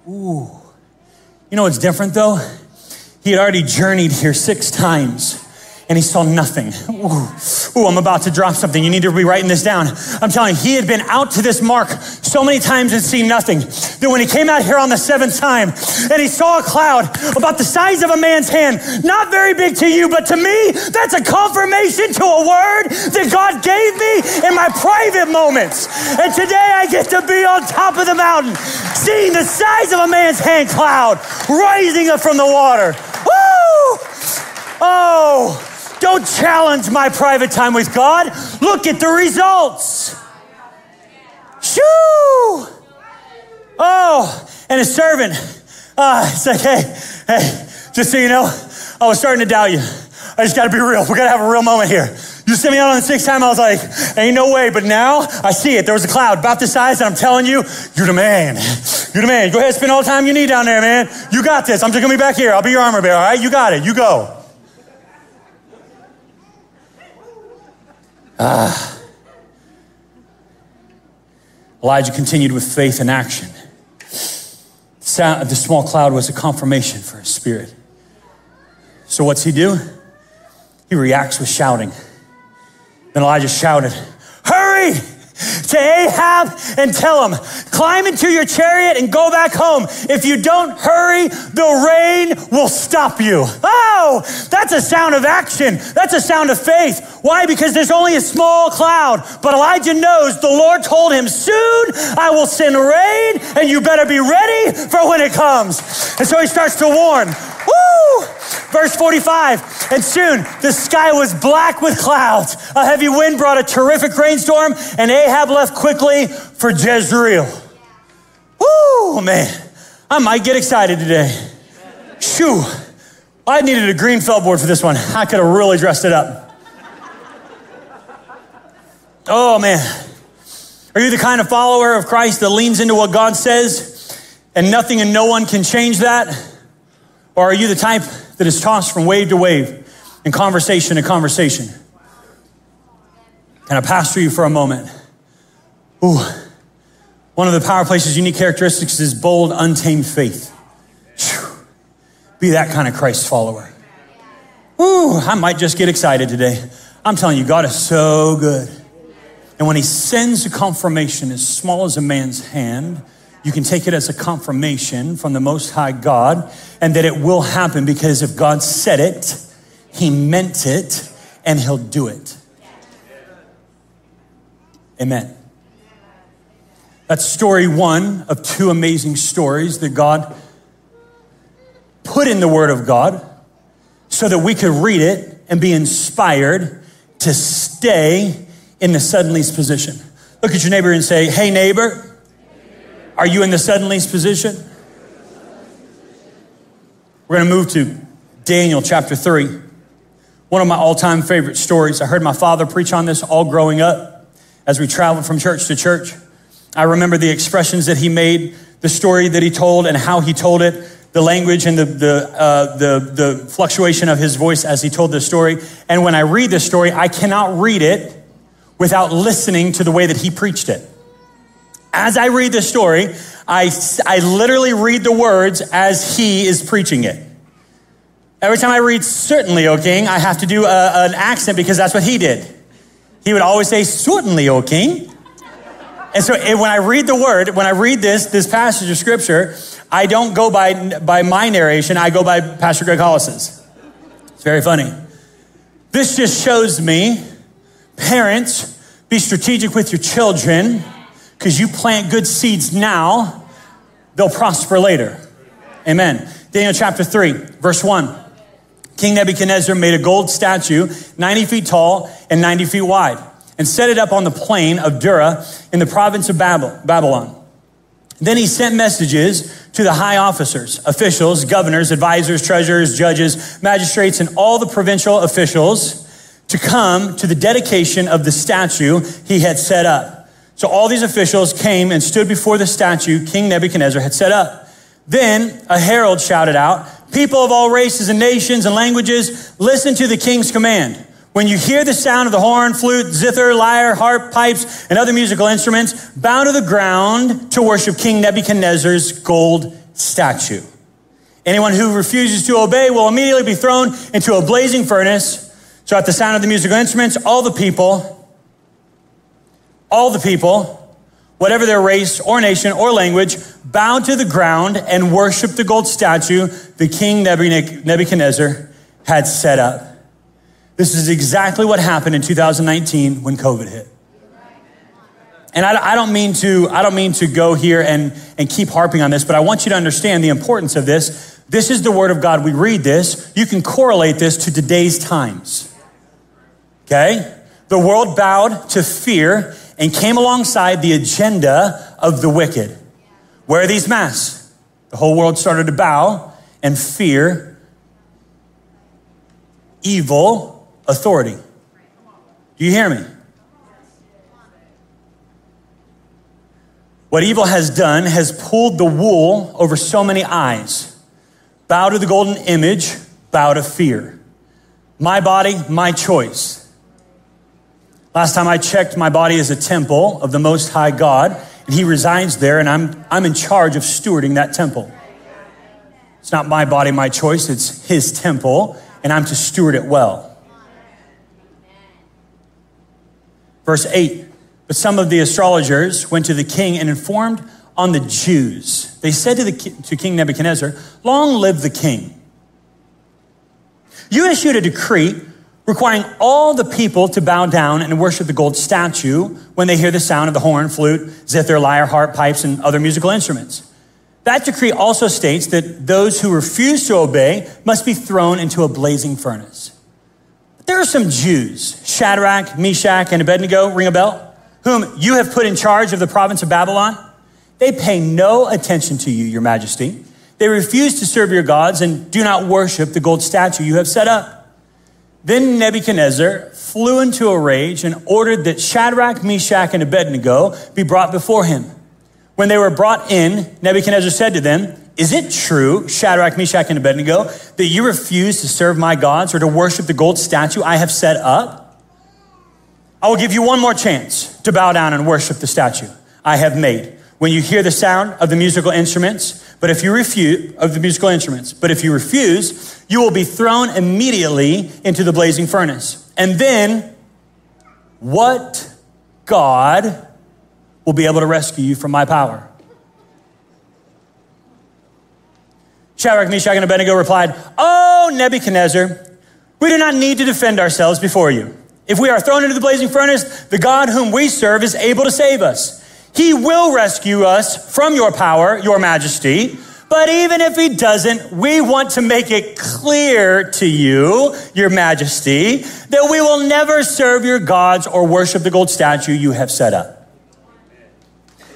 Ooh. You know what's different though? He had already journeyed here six times and he saw nothing. Ooh, ooh, I'm about to drop something. You need to be writing this down. I'm telling you, he had been out to this mark so many times and seen nothing. That when he came out here on the seventh time and he saw a cloud about the size of a man's hand, not very big to you, but to me, that's a confirmation to a word that God gave me in my private moments. And today I get to be on top of the mountain, seeing the size of a man's hand cloud rising up from the water. Woo! Oh, don't challenge my private time with God. Look at the results. Shoo! Oh, and a servant. Uh, it's like, hey, hey, just so you know, I was starting to doubt you. I just got to be real. We got to have a real moment here. You sent me out on the sixth time. I was like, ain't no way. But now I see it. There was a cloud about this size, and I'm telling you, you're the man. You're the man. Go ahead, spend all the time you need down there, man. You got this. I'm just gonna be back here. I'll be your armor bearer. All right, you got it. You go. Ah. Elijah continued with faith and action. The small cloud was a confirmation for his spirit. So, what's he do? He reacts with shouting. Then Elijah shouted, Hurry! To Ahab and tell him, climb into your chariot and go back home. If you don't hurry, the rain will stop you. Oh, that's a sound of action. That's a sound of faith. Why? Because there's only a small cloud. But Elijah knows the Lord told him, soon I will send rain and you better be ready for when it comes. And so he starts to warn, woo! Verse 45, and soon the sky was black with clouds. A heavy wind brought a terrific rainstorm, and Ahab left quickly for Jezreel. Woo, man. I might get excited today. Shoo. I needed a green felt board for this one. I could have really dressed it up. Oh, man. Are you the kind of follower of Christ that leans into what God says and nothing and no one can change that? Or are you the type that is tossed from wave to wave and conversation to conversation? Can I pastor you for a moment? Ooh. One of the Power Place's unique characteristics is bold, untamed faith. Whew. Be that kind of Christ follower. Ooh, I might just get excited today. I'm telling you, God is so good. And when He sends a confirmation as small as a man's hand, you can take it as a confirmation from the Most High God and that it will happen because if God said it, He meant it and He'll do it. Amen. That's story one of two amazing stories that God put in the Word of God so that we could read it and be inspired to stay in the suddenly's position. Look at your neighbor and say, Hey, neighbor, are you in the suddenly's position? We're going to move to Daniel chapter 3. One of my all time favorite stories. I heard my father preach on this all growing up as we traveled from church to church. I remember the expressions that he made, the story that he told, and how he told it, the language and the, the, uh, the, the fluctuation of his voice as he told this story. And when I read this story, I cannot read it without listening to the way that he preached it. As I read the story, I, I literally read the words as he is preaching it. Every time I read certainly, O king, I have to do a, an accent because that's what he did. He would always say, certainly, O king. And so when I read the word, when I read this, this passage of scripture, I don't go by, by my narration, I go by Pastor Greg Hollis's. It's very funny. This just shows me, parents, be strategic with your children because you plant good seeds now, they'll prosper later. Amen. Daniel chapter 3, verse 1. King Nebuchadnezzar made a gold statue 90 feet tall and 90 feet wide and set it up on the plain of Dura in the province of Babylon. Then he sent messages to the high officers, officials, governors, advisors, treasurers, judges, magistrates, and all the provincial officials to come to the dedication of the statue he had set up. So all these officials came and stood before the statue King Nebuchadnezzar had set up. Then a herald shouted out, People of all races and nations and languages, listen to the king's command. When you hear the sound of the horn, flute, zither, lyre, harp, pipes, and other musical instruments, bow to the ground to worship King Nebuchadnezzar's gold statue. Anyone who refuses to obey will immediately be thrown into a blazing furnace. So at the sound of the musical instruments, all the people, all the people, whatever their race or nation or language, bowed to the ground and worshiped the gold statue the king Nebuchadnezzar had set up. This is exactly what happened in 2019 when COVID hit. And I, I, don't mean to, I don't mean to go here and, and keep harping on this, but I want you to understand the importance of this. This is the word of God. We read this. You can correlate this to today's times. Okay? The world bowed to fear and came alongside the agenda of the wicked. Where are these masks? The whole world started to bow and fear evil authority. Do you hear me? What evil has done has pulled the wool over so many eyes. Bow to the golden image, bow to fear. My body, my choice. Last time I checked, my body is a temple of the Most High God, and He resides there, and I'm, I'm in charge of stewarding that temple. It's not my body, my choice, it's His temple, and I'm to steward it well. Verse 8 But some of the astrologers went to the king and informed on the Jews. They said to, the, to King Nebuchadnezzar, Long live the king. You issued a decree requiring all the people to bow down and worship the gold statue when they hear the sound of the horn, flute, zither, lyre, harp, pipes, and other musical instruments. That decree also states that those who refuse to obey must be thrown into a blazing furnace. There are some Jews, Shadrach, Meshach, and Abednego, ring a bell, whom you have put in charge of the province of Babylon. They pay no attention to you, your majesty. They refuse to serve your gods and do not worship the gold statue you have set up. Then Nebuchadnezzar flew into a rage and ordered that Shadrach, Meshach, and Abednego be brought before him. When they were brought in, Nebuchadnezzar said to them, is it true, Shadrach, Meshach, and Abednego, that you refuse to serve my gods or to worship the gold statue I have set up? I will give you one more chance to bow down and worship the statue I have made. When you hear the sound of the musical instruments, but if you refuse, of the musical instruments, but if you refuse, you will be thrown immediately into the blazing furnace. And then, what God will be able to rescue you from my power? Shadrach, Meshach, and Abednego replied, Oh, Nebuchadnezzar, we do not need to defend ourselves before you. If we are thrown into the blazing furnace, the God whom we serve is able to save us. He will rescue us from your power, your majesty. But even if he doesn't, we want to make it clear to you, your majesty, that we will never serve your gods or worship the gold statue you have set up.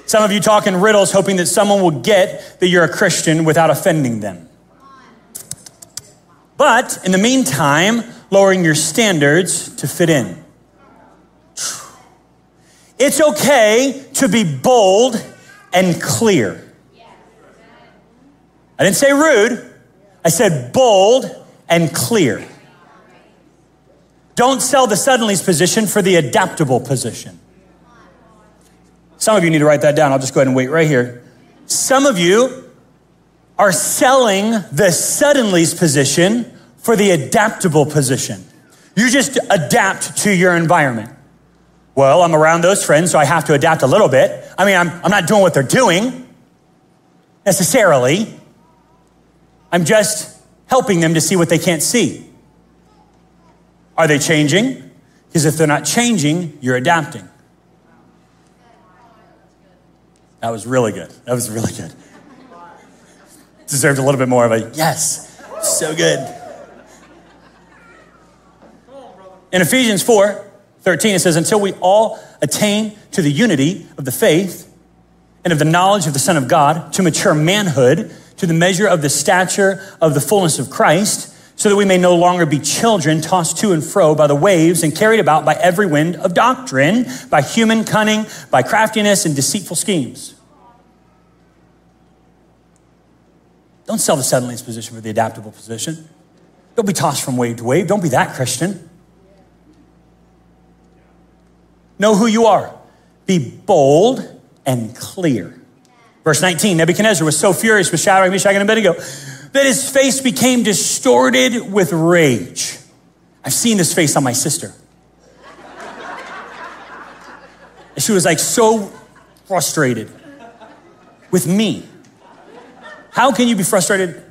Some of you talk in riddles, hoping that someone will get that you're a Christian without offending them. But in the meantime, lowering your standards to fit in. It's okay to be bold and clear. I didn't say rude, I said bold and clear. Don't sell the suddenly's position for the adaptable position. Some of you need to write that down. I'll just go ahead and wait right here. Some of you are selling the suddenly's position for the adaptable position. You just adapt to your environment. Well, I'm around those friends, so I have to adapt a little bit. I mean, I'm, I'm not doing what they're doing necessarily. I'm just helping them to see what they can't see. Are they changing? Because if they're not changing, you're adapting. That was really good. That was really good. Deserved a little bit more of a yes. So good. In Ephesians 4 13, it says, Until we all attain to the unity of the faith and of the knowledge of the Son of God, to mature manhood, to the measure of the stature of the fullness of Christ, so that we may no longer be children tossed to and fro by the waves and carried about by every wind of doctrine, by human cunning, by craftiness and deceitful schemes. Don't sell the suddenly's position for the adaptable position. Don't be tossed from wave to wave. Don't be that Christian. Know who you are. Be bold and clear. Verse 19 Nebuchadnezzar was so furious with Shadrach, Meshach, and Abednego that his face became distorted with rage. I've seen this face on my sister. And she was like so frustrated with me. How can you be frustrated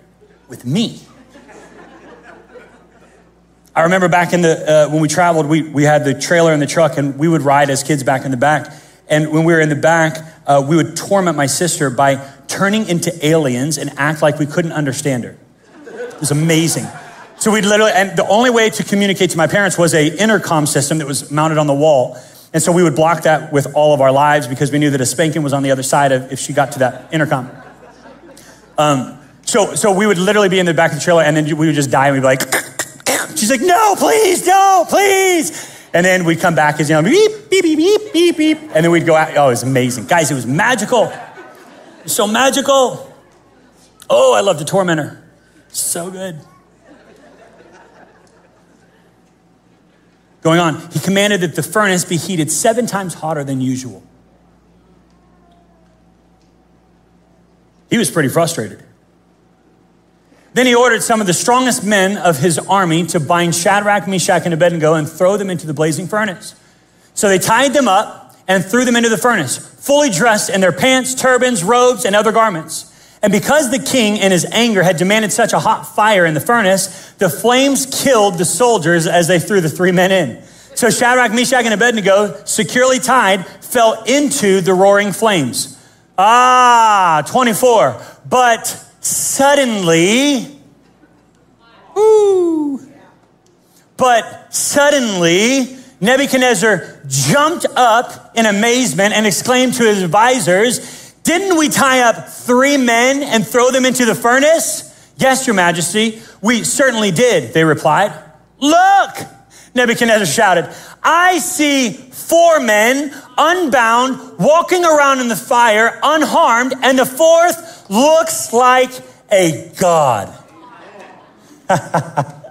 with me? I remember back in the, uh, when we traveled, we, we had the trailer and the truck, and we would ride as kids back in the back. And when we were in the back, uh, we would torment my sister by turning into aliens and act like we couldn't understand her. It was amazing. So we'd literally, and the only way to communicate to my parents was a intercom system that was mounted on the wall. And so we would block that with all of our lives because we knew that a spanking was on the other side of if she got to that intercom. Um, so, so we would literally be in the back of the trailer and then we would just die and we'd be like, she's like, no, please, no, please. And then we'd come back as, you know, beep, beep, beep, beep, beep, beep. And then we'd go out. Oh, it was amazing. Guys, it was magical. So magical. Oh, I love to torment her. So good. Going on, he commanded that the furnace be heated seven times hotter than usual. He was pretty frustrated. Then he ordered some of the strongest men of his army to bind Shadrach, Meshach, and Abednego and throw them into the blazing furnace. So they tied them up and threw them into the furnace, fully dressed in their pants, turbans, robes, and other garments. And because the king, in his anger, had demanded such a hot fire in the furnace, the flames killed the soldiers as they threw the three men in. So Shadrach, Meshach, and Abednego, securely tied, fell into the roaring flames. Ah, 24. But suddenly, ooh, but suddenly, Nebuchadnezzar jumped up in amazement and exclaimed to his advisors, Didn't we tie up three men and throw them into the furnace? Yes, your majesty, we certainly did, they replied. Look, Nebuchadnezzar shouted, I see four men unbound, walking around in the fire, unharmed, and the fourth looks like a god.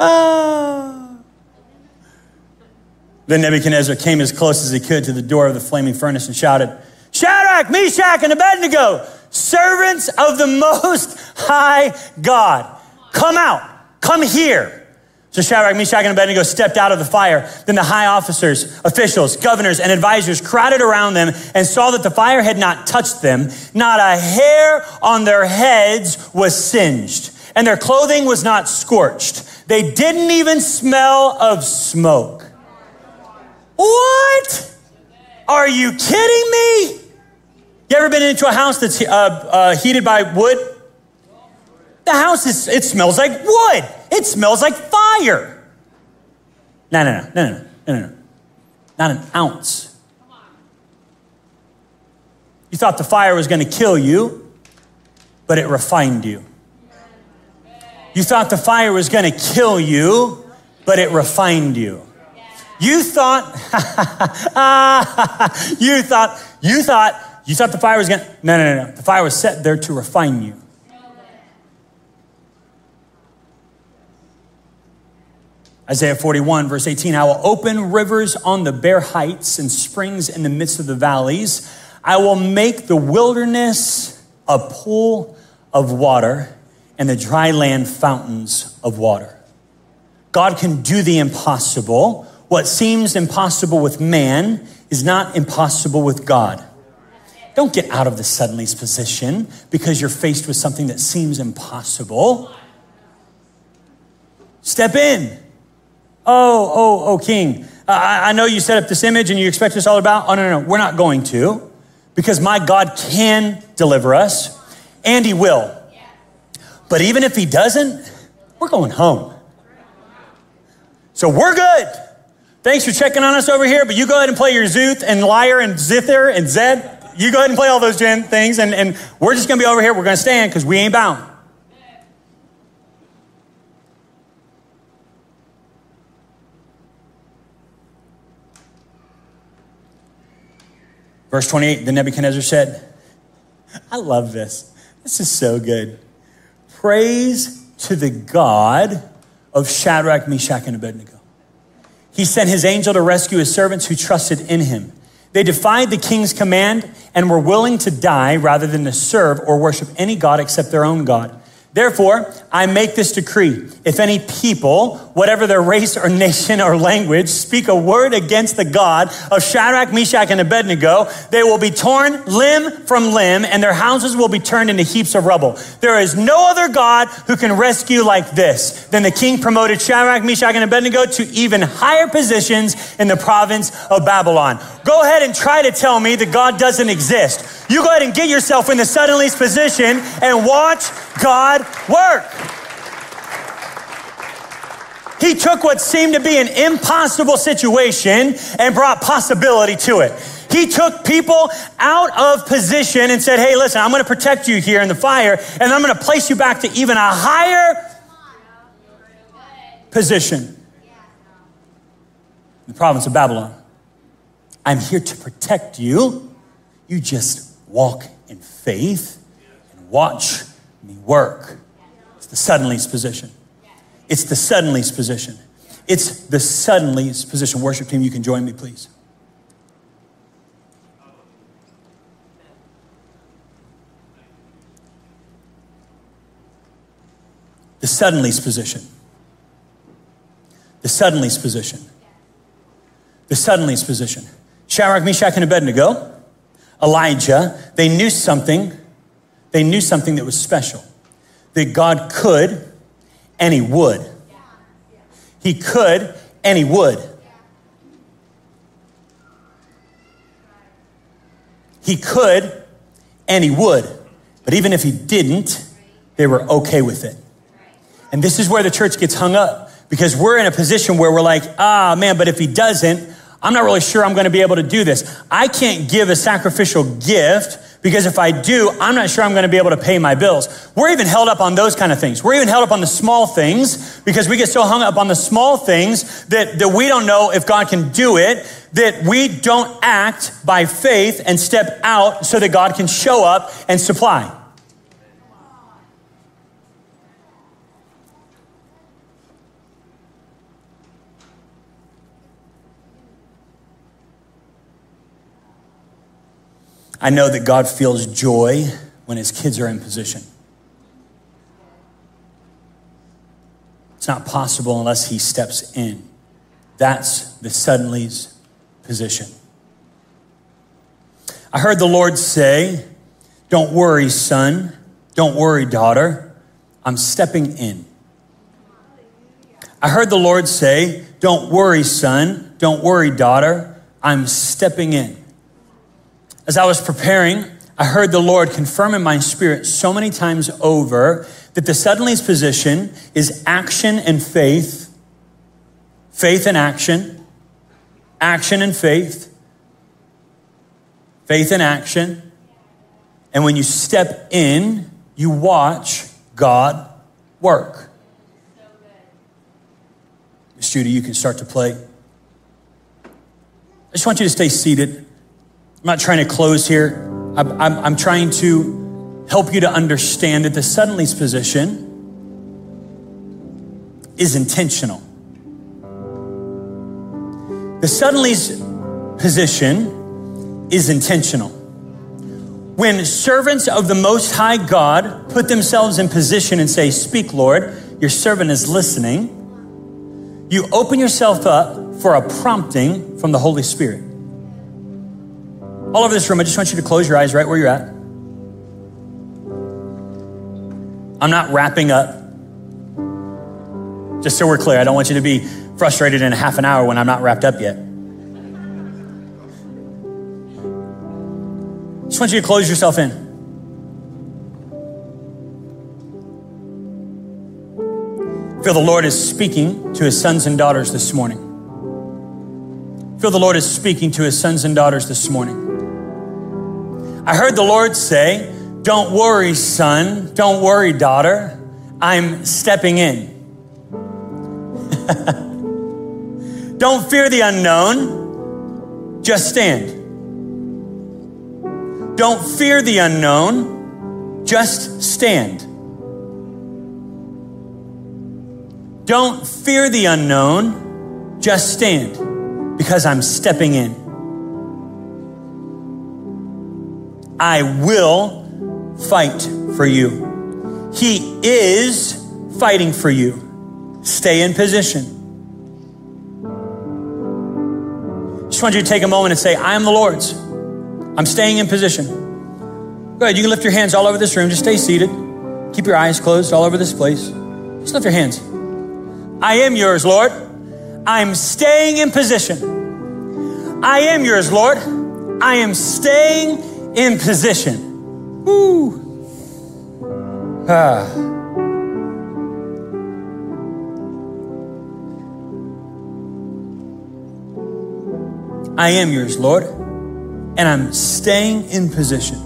ah. Then Nebuchadnezzar came as close as he could to the door of the flaming furnace and shouted, Shadrach, Meshach, and Abednego, servants of the Most High God, come out, come here. So Shadrach, Meshach, and Abednego stepped out of the fire. Then the high officers, officials, governors, and advisors crowded around them and saw that the fire had not touched them. Not a hair on their heads was singed, and their clothing was not scorched. They didn't even smell of smoke. What? Are you kidding me? You ever been into a house that's uh, uh, heated by wood? The house is, it smells like wood. It smells like fire. No, no, no, no, no, no, no, no. Not an ounce. You thought the fire was going to kill you, but it refined you. You thought the fire was going to kill you, but it refined you. You thought, you thought, you thought, you thought the fire was going to, no, no, no, no. The fire was set there to refine you. Isaiah 41, verse 18 I will open rivers on the bare heights and springs in the midst of the valleys. I will make the wilderness a pool of water and the dry land fountains of water. God can do the impossible. What seems impossible with man is not impossible with God. Don't get out of the suddenly's position because you're faced with something that seems impossible. Step in. Oh, oh, oh, King, I, I know you set up this image and you expect us all about. Oh, no, no, no, we're not going to because my God can deliver us and He will. But even if He doesn't, we're going home. So we're good. Thanks for checking on us over here, but you go ahead and play your Zuth and Lyre and Zither and Zed. You go ahead and play all those things, and, and we're just going to be over here. We're going to stand because we ain't bound. Verse 28, then Nebuchadnezzar said, I love this. This is so good. Praise to the God of Shadrach, Meshach, and Abednego. He sent his angel to rescue his servants who trusted in him. They defied the king's command and were willing to die rather than to serve or worship any God except their own God. Therefore, I make this decree. If any people, whatever their race or nation or language, speak a word against the God of Shadrach, Meshach, and Abednego, they will be torn limb from limb and their houses will be turned into heaps of rubble. There is no other God who can rescue like this. Then the king promoted Shadrach, Meshach, and Abednego to even higher positions in the province of Babylon. Go ahead and try to tell me that God doesn't exist. You go ahead and get yourself in the suddenly's position and watch God work. He took what seemed to be an impossible situation and brought possibility to it. He took people out of position and said, Hey, listen, I'm going to protect you here in the fire, and I'm going to place you back to even a higher position. The province of Babylon. I'm here to protect you. You just walk in faith and watch me work. It's the suddenly's position. It's the suddenly's position. It's the suddenly's position. Worship team, you can join me, please. The suddenly's position. The suddenly's position. The suddenly's position. Shadrach, Meshach, and Abednego, Elijah, they knew something. They knew something that was special. That God could and He would. He could and He would. He could and He would. But even if He didn't, they were okay with it. And this is where the church gets hung up because we're in a position where we're like, ah, man, but if He doesn't, I'm not really sure I'm going to be able to do this. I can't give a sacrificial gift because if I do, I'm not sure I'm going to be able to pay my bills. We're even held up on those kind of things. We're even held up on the small things because we get so hung up on the small things that, that we don't know if God can do it, that we don't act by faith and step out so that God can show up and supply. I know that God feels joy when his kids are in position. It's not possible unless he steps in. That's the suddenly's position. I heard the Lord say, Don't worry, son. Don't worry, daughter. I'm stepping in. I heard the Lord say, Don't worry, son. Don't worry, daughter. I'm stepping in. As I was preparing, I heard the Lord confirm in my spirit so many times over that the suddenly's position is action and faith, faith and action, action and faith, faith and action. And when you step in, you watch God work. Miss Judy, you can start to play. I just want you to stay seated. I'm not trying to close here. I'm, I'm, I'm trying to help you to understand that the suddenly's position is intentional. The suddenly's position is intentional. When servants of the Most High God put themselves in position and say, Speak, Lord, your servant is listening, you open yourself up for a prompting from the Holy Spirit. All over this room, I just want you to close your eyes right where you're at. I'm not wrapping up. Just so we're clear, I don't want you to be frustrated in half an hour when I'm not wrapped up yet. Just want you to close yourself in. feel the Lord is speaking to his sons and daughters this morning. Feel the Lord is speaking to his sons and daughters this morning. I heard the Lord say, Don't worry, son. Don't worry, daughter. I'm stepping in. Don't fear the unknown. Just stand. Don't fear the unknown. Just stand. Don't fear the unknown. Just stand because I'm stepping in. I will fight for you. He is fighting for you. Stay in position. Just want you to take a moment and say, I am the Lord's. I'm staying in position. Go ahead, you can lift your hands all over this room. Just stay seated. Keep your eyes closed all over this place. Just lift your hands. I am yours, Lord. I'm staying in position. I am yours, Lord. I am staying in position. Woo. Ah. I am yours, Lord, and I'm staying in position.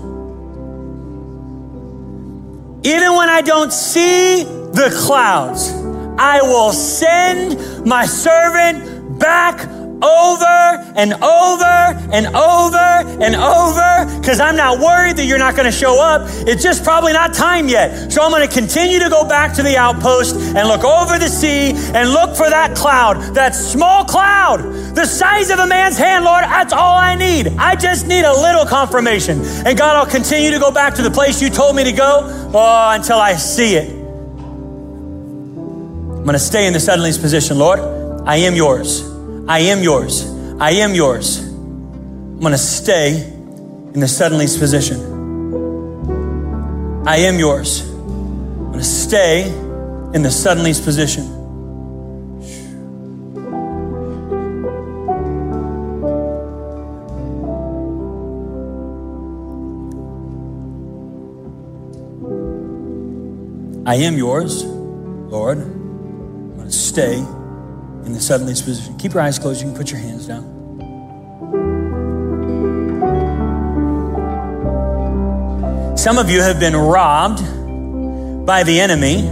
Even when I don't see the clouds, I will send my servant back over and over and over and over because I'm not worried that you're not going to show up. It's just probably not time yet. So I'm going to continue to go back to the outpost and look over the sea and look for that cloud, that small cloud, the size of a man's hand, Lord. That's all I need. I just need a little confirmation. And God, I'll continue to go back to the place you told me to go oh, until I see it. I'm going to stay in the suddenly's position, Lord. I am yours. I am yours. I am yours. I'm going to stay in the suddenly's position. I am yours. I'm going to stay in the suddenly's position. I am yours, Lord. Stay in the suddenly's position. Keep your eyes closed. You can put your hands down. Some of you have been robbed by the enemy.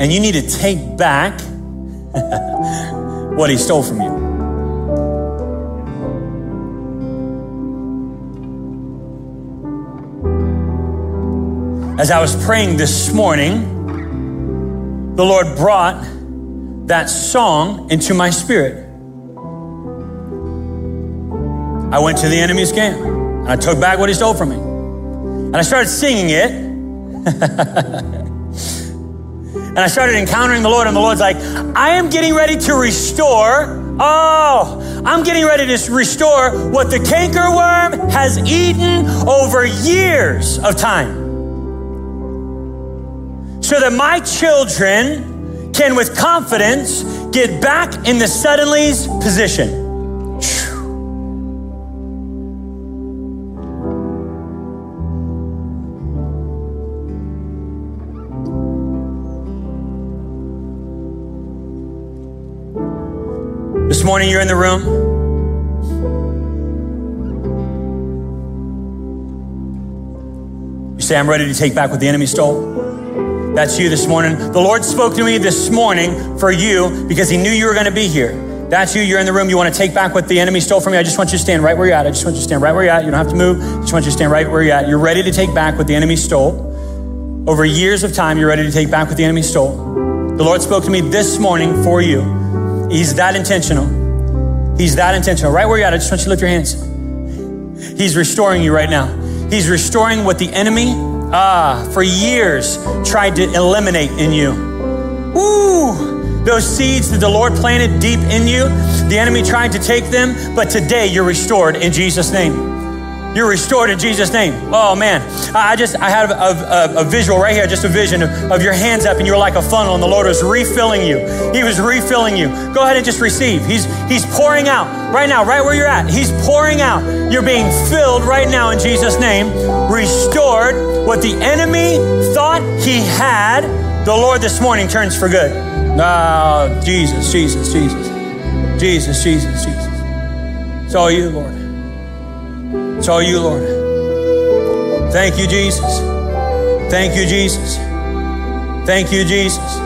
And you need to take back what he stole from you. As I was praying this morning, the Lord brought that song into my spirit. I went to the enemy's camp and I took back what he stole from me. And I started singing it. and I started encountering the Lord, and the Lord's like, I am getting ready to restore. Oh, I'm getting ready to restore what the cankerworm has eaten over years of time. So that my children can, with confidence, get back in the suddenly's position. This morning you're in the room. You say, I'm ready to take back what the enemy stole. That's you this morning. The Lord spoke to me this morning for you because He knew you were going to be here. That's you. You're in the room. You want to take back what the enemy stole from you. I just want you to stand right where you're at. I just want you to stand right where you're at. You don't have to move. I just want you to stand right where you're at. You're ready to take back what the enemy stole. Over years of time, you're ready to take back what the enemy stole. The Lord spoke to me this morning for you. He's that intentional. He's that intentional. Right where you're at, I just want you to lift your hands. He's restoring you right now. He's restoring what the enemy ah, for years tried to eliminate in you. Ooh, those seeds that the Lord planted deep in you, the enemy tried to take them, but today you're restored in Jesus' name. You're restored in Jesus' name. Oh man, I just I had a, a, a visual right here, just a vision of, of, your hands up, and you were like a funnel, and the Lord was refilling you. He was refilling you. Go ahead and just receive. He's He's pouring out right now, right where you're at. He's pouring out. You're being filled right now in Jesus' name. Restored. What the enemy thought he had, the Lord this morning turns for good. Oh, Jesus, Jesus, Jesus, Jesus, Jesus, Jesus. It's all you, Lord. It's all you, Lord. Thank you, Jesus. Thank you, Jesus. Thank you, Jesus.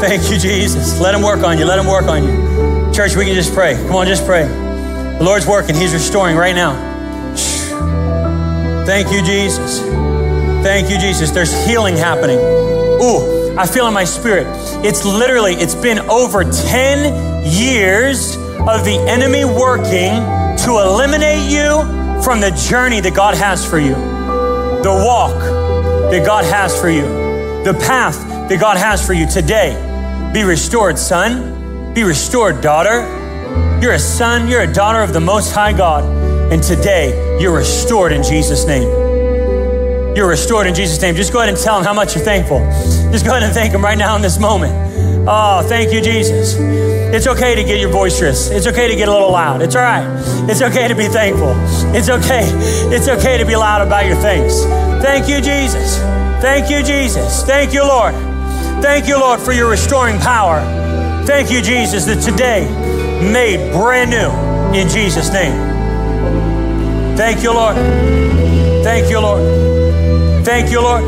Thank you, Jesus. Let him work on you. Let him work on you. Church, we can just pray. Come on, just pray. The Lord's working. He's restoring right now. Thank you, Jesus. Thank you, Jesus. There's healing happening. Ooh, I feel in my spirit. It's literally, it's been over 10 years of the enemy working to eliminate you from the journey that God has for you, the walk that God has for you, the path that God has for you today. Be restored, son. Be restored, daughter. You're a son, you're a daughter of the Most High God. And today, you're restored in Jesus' name. You're restored in Jesus' name. Just go ahead and tell him how much you're thankful. Just go ahead and thank him right now in this moment. Oh, thank you, Jesus. It's okay to get your boisterous. It's okay to get a little loud. It's all right. It's okay to be thankful. It's okay. It's okay to be loud about your things. Thank you, Jesus. Thank you, Jesus. Thank you, Lord. Thank you, Lord, for your restoring power. Thank you, Jesus, that today made brand new in Jesus' name. Thank you, Lord. Thank you, Lord. Thank you, Lord.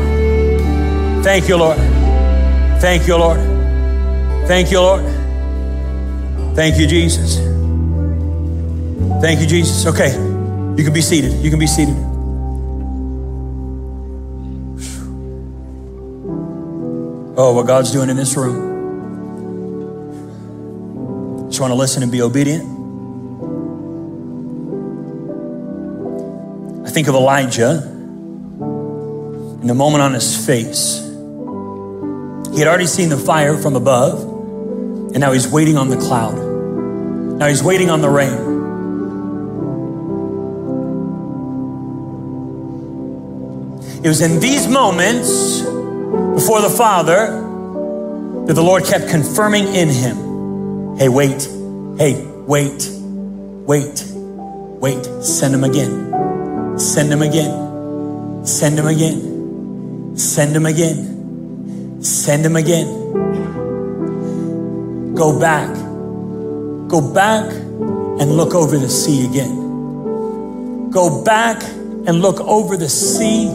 Thank you, Lord. Thank you, Lord. Thank you, Lord. Thank you, Jesus. Thank you, Jesus. Okay, you can be seated. You can be seated. Oh, what God's doing in this room. Just want to listen and be obedient. I think of Elijah and the moment on his face. He had already seen the fire from above. And now he's waiting on the cloud. Now he's waiting on the rain. It was in these moments before the Father that the Lord kept confirming in him hey, wait, hey, wait, wait, wait, send him again, send him again, send him again, send him again, send him again. Go back. Go back and look over the sea again. Go back and look over the sea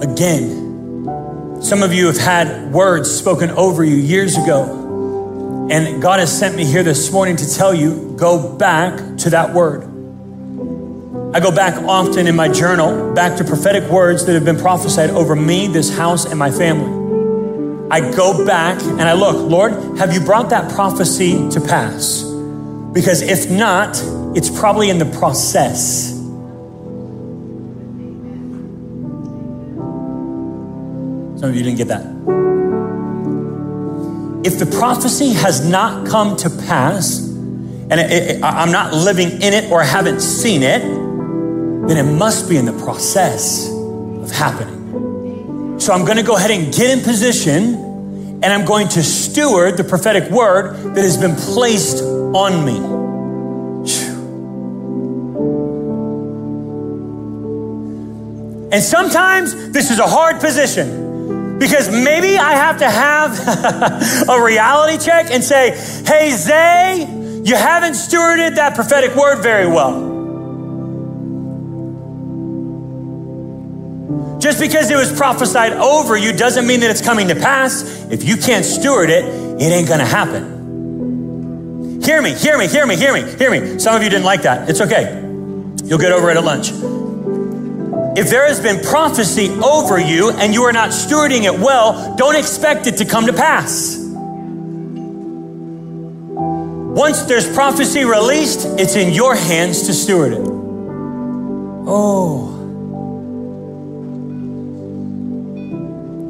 again. Some of you have had words spoken over you years ago, and God has sent me here this morning to tell you go back to that word. I go back often in my journal, back to prophetic words that have been prophesied over me, this house, and my family. I go back and I look, Lord, have you brought that prophecy to pass? Because if not, it's probably in the process. Some of you didn't get that. If the prophecy has not come to pass, and it, it, I'm not living in it or haven't seen it, then it must be in the process of happening. So I'm going to go ahead and get in position and I'm going to steward the prophetic word that has been placed on me. And sometimes this is a hard position because maybe I have to have a reality check and say, hey, Zay, you haven't stewarded that prophetic word very well. Just because it was prophesied over you doesn't mean that it's coming to pass. If you can't steward it, it ain't gonna happen. Hear me, hear me, hear me, hear me, hear me. Some of you didn't like that. It's okay. You'll get over it at lunch. If there has been prophecy over you and you are not stewarding it well, don't expect it to come to pass. Once there's prophecy released, it's in your hands to steward it. Oh.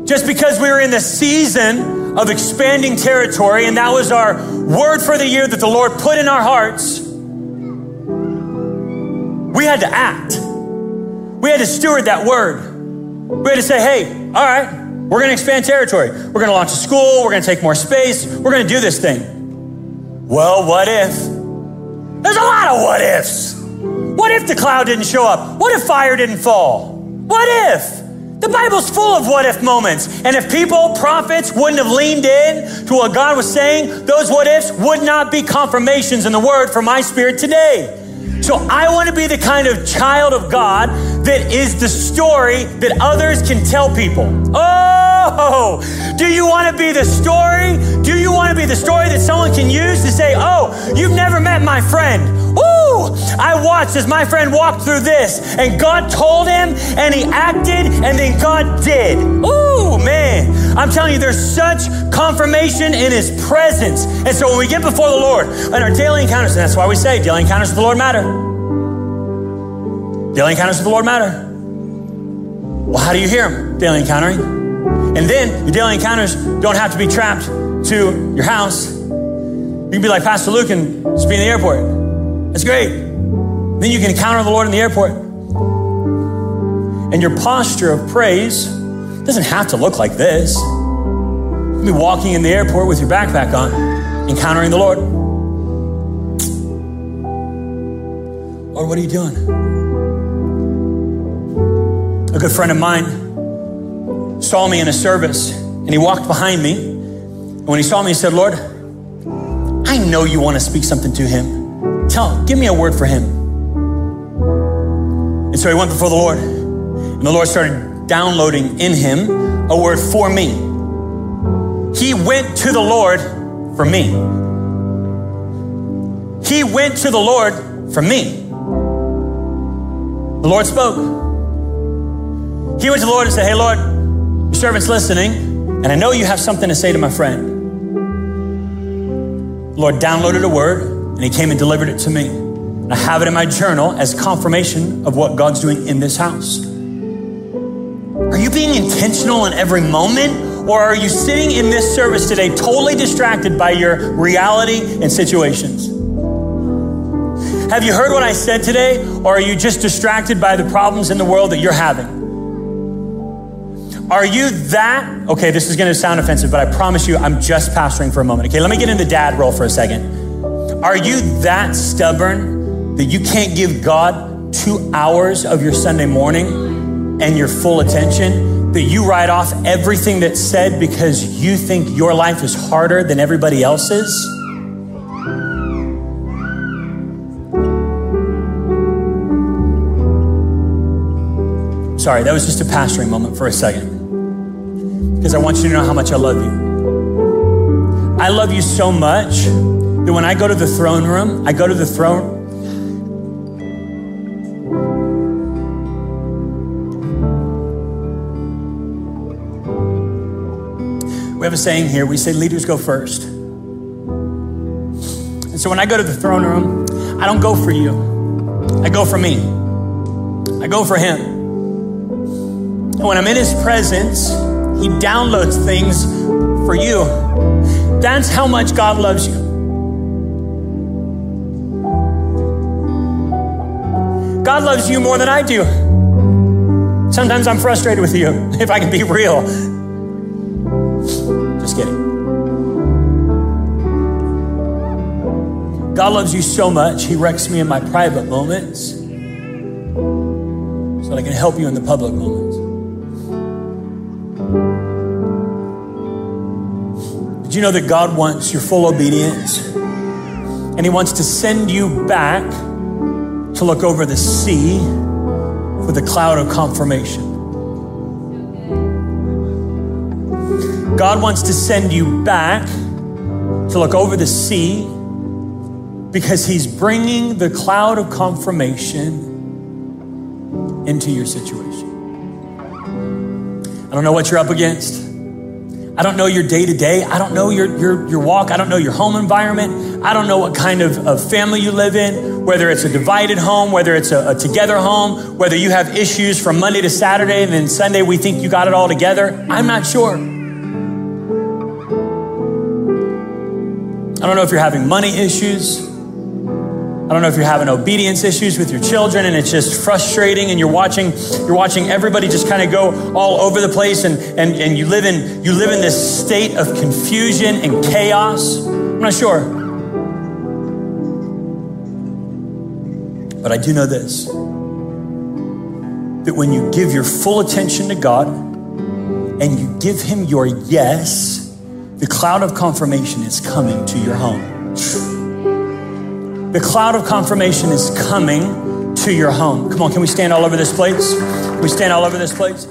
Just because we were in the season of expanding territory, and that was our word for the year that the Lord put in our hearts, we had to act. We had to steward that word. We had to say, hey, all right, we're going to expand territory. We're going to launch a school. We're going to take more space. We're going to do this thing. Well, what if? There's a lot of what ifs. What if the cloud didn't show up? What if fire didn't fall? What if? The Bible's full of what if moments. And if people, prophets, wouldn't have leaned in to what God was saying, those what ifs would not be confirmations in the word for my spirit today. So I want to be the kind of child of God that is the story that others can tell people. Oh, do you want to be the story? Do you want to be the story that someone can use to say, oh, you've never met my friend? Ooh, I watched as my friend walked through this, and God told him, and he acted, and then God did. Ooh, man. I'm telling you, there's such confirmation in his presence. And so when we get before the Lord in our daily encounters, and that's why we say daily encounters with the Lord matter. Daily encounters with the Lord matter. Well, how do you hear him? Daily encountering. And then your daily encounters don't have to be trapped to your house. You can be like Pastor Luke and just be in the airport. That's great. Then you can encounter the Lord in the airport. And your posture of praise doesn't have to look like this. You can be walking in the airport with your backpack on, encountering the Lord. Lord, what are you doing? A good friend of mine saw me in a service and he walked behind me. And when he saw me, he said, Lord, I know you want to speak something to him. Tell, give me a word for him. And so he went before the Lord, and the Lord started downloading in him a word for me. He went to the Lord for me. He went to the Lord for me. The Lord spoke. He went to the Lord and said, Hey, Lord, your servant's listening, and I know you have something to say to my friend. The Lord downloaded a word and he came and delivered it to me. I have it in my journal as confirmation of what God's doing in this house. Being intentional in every moment? Or are you sitting in this service today totally distracted by your reality and situations? Have you heard what I said today? Or are you just distracted by the problems in the world that you're having? Are you that? Okay, this is gonna sound offensive, but I promise you, I'm just pastoring for a moment. Okay, let me get in the dad role for a second. Are you that stubborn that you can't give God two hours of your Sunday morning and your full attention? That you write off everything that's said because you think your life is harder than everybody else's? Sorry, that was just a pastoring moment for a second. Because I want you to know how much I love you. I love you so much that when I go to the throne room, I go to the throne. We have a saying here we say leaders go first. And so when I go to the throne room, I don't go for you, I go for me, I go for Him. And when I'm in His presence, He downloads things for you. That's how much God loves you. God loves you more than I do. Sometimes I'm frustrated with you, if I can be real. God loves you so much, He wrecks me in my private moments so that I can help you in the public moments. Did you know that God wants your full obedience? And He wants to send you back to look over the sea for the cloud of confirmation. God wants to send you back to look over the sea because He's bringing the cloud of confirmation into your situation. I don't know what you're up against. I don't know your day to day. I don't know your, your, your walk. I don't know your home environment. I don't know what kind of, of family you live in, whether it's a divided home, whether it's a, a together home, whether you have issues from Monday to Saturday and then Sunday we think you got it all together. I'm not sure. I don't know if you're having money issues. I don't know if you're having obedience issues with your children and it's just frustrating and you're watching you're watching everybody just kind of go all over the place and, and, and you live in you live in this state of confusion and chaos. I'm not sure. But I do know this that when you give your full attention to God and you give him your yes, the cloud of confirmation is coming to your home. The cloud of confirmation is coming to your home. Come on, can we stand all over this place? Can we stand all over this place?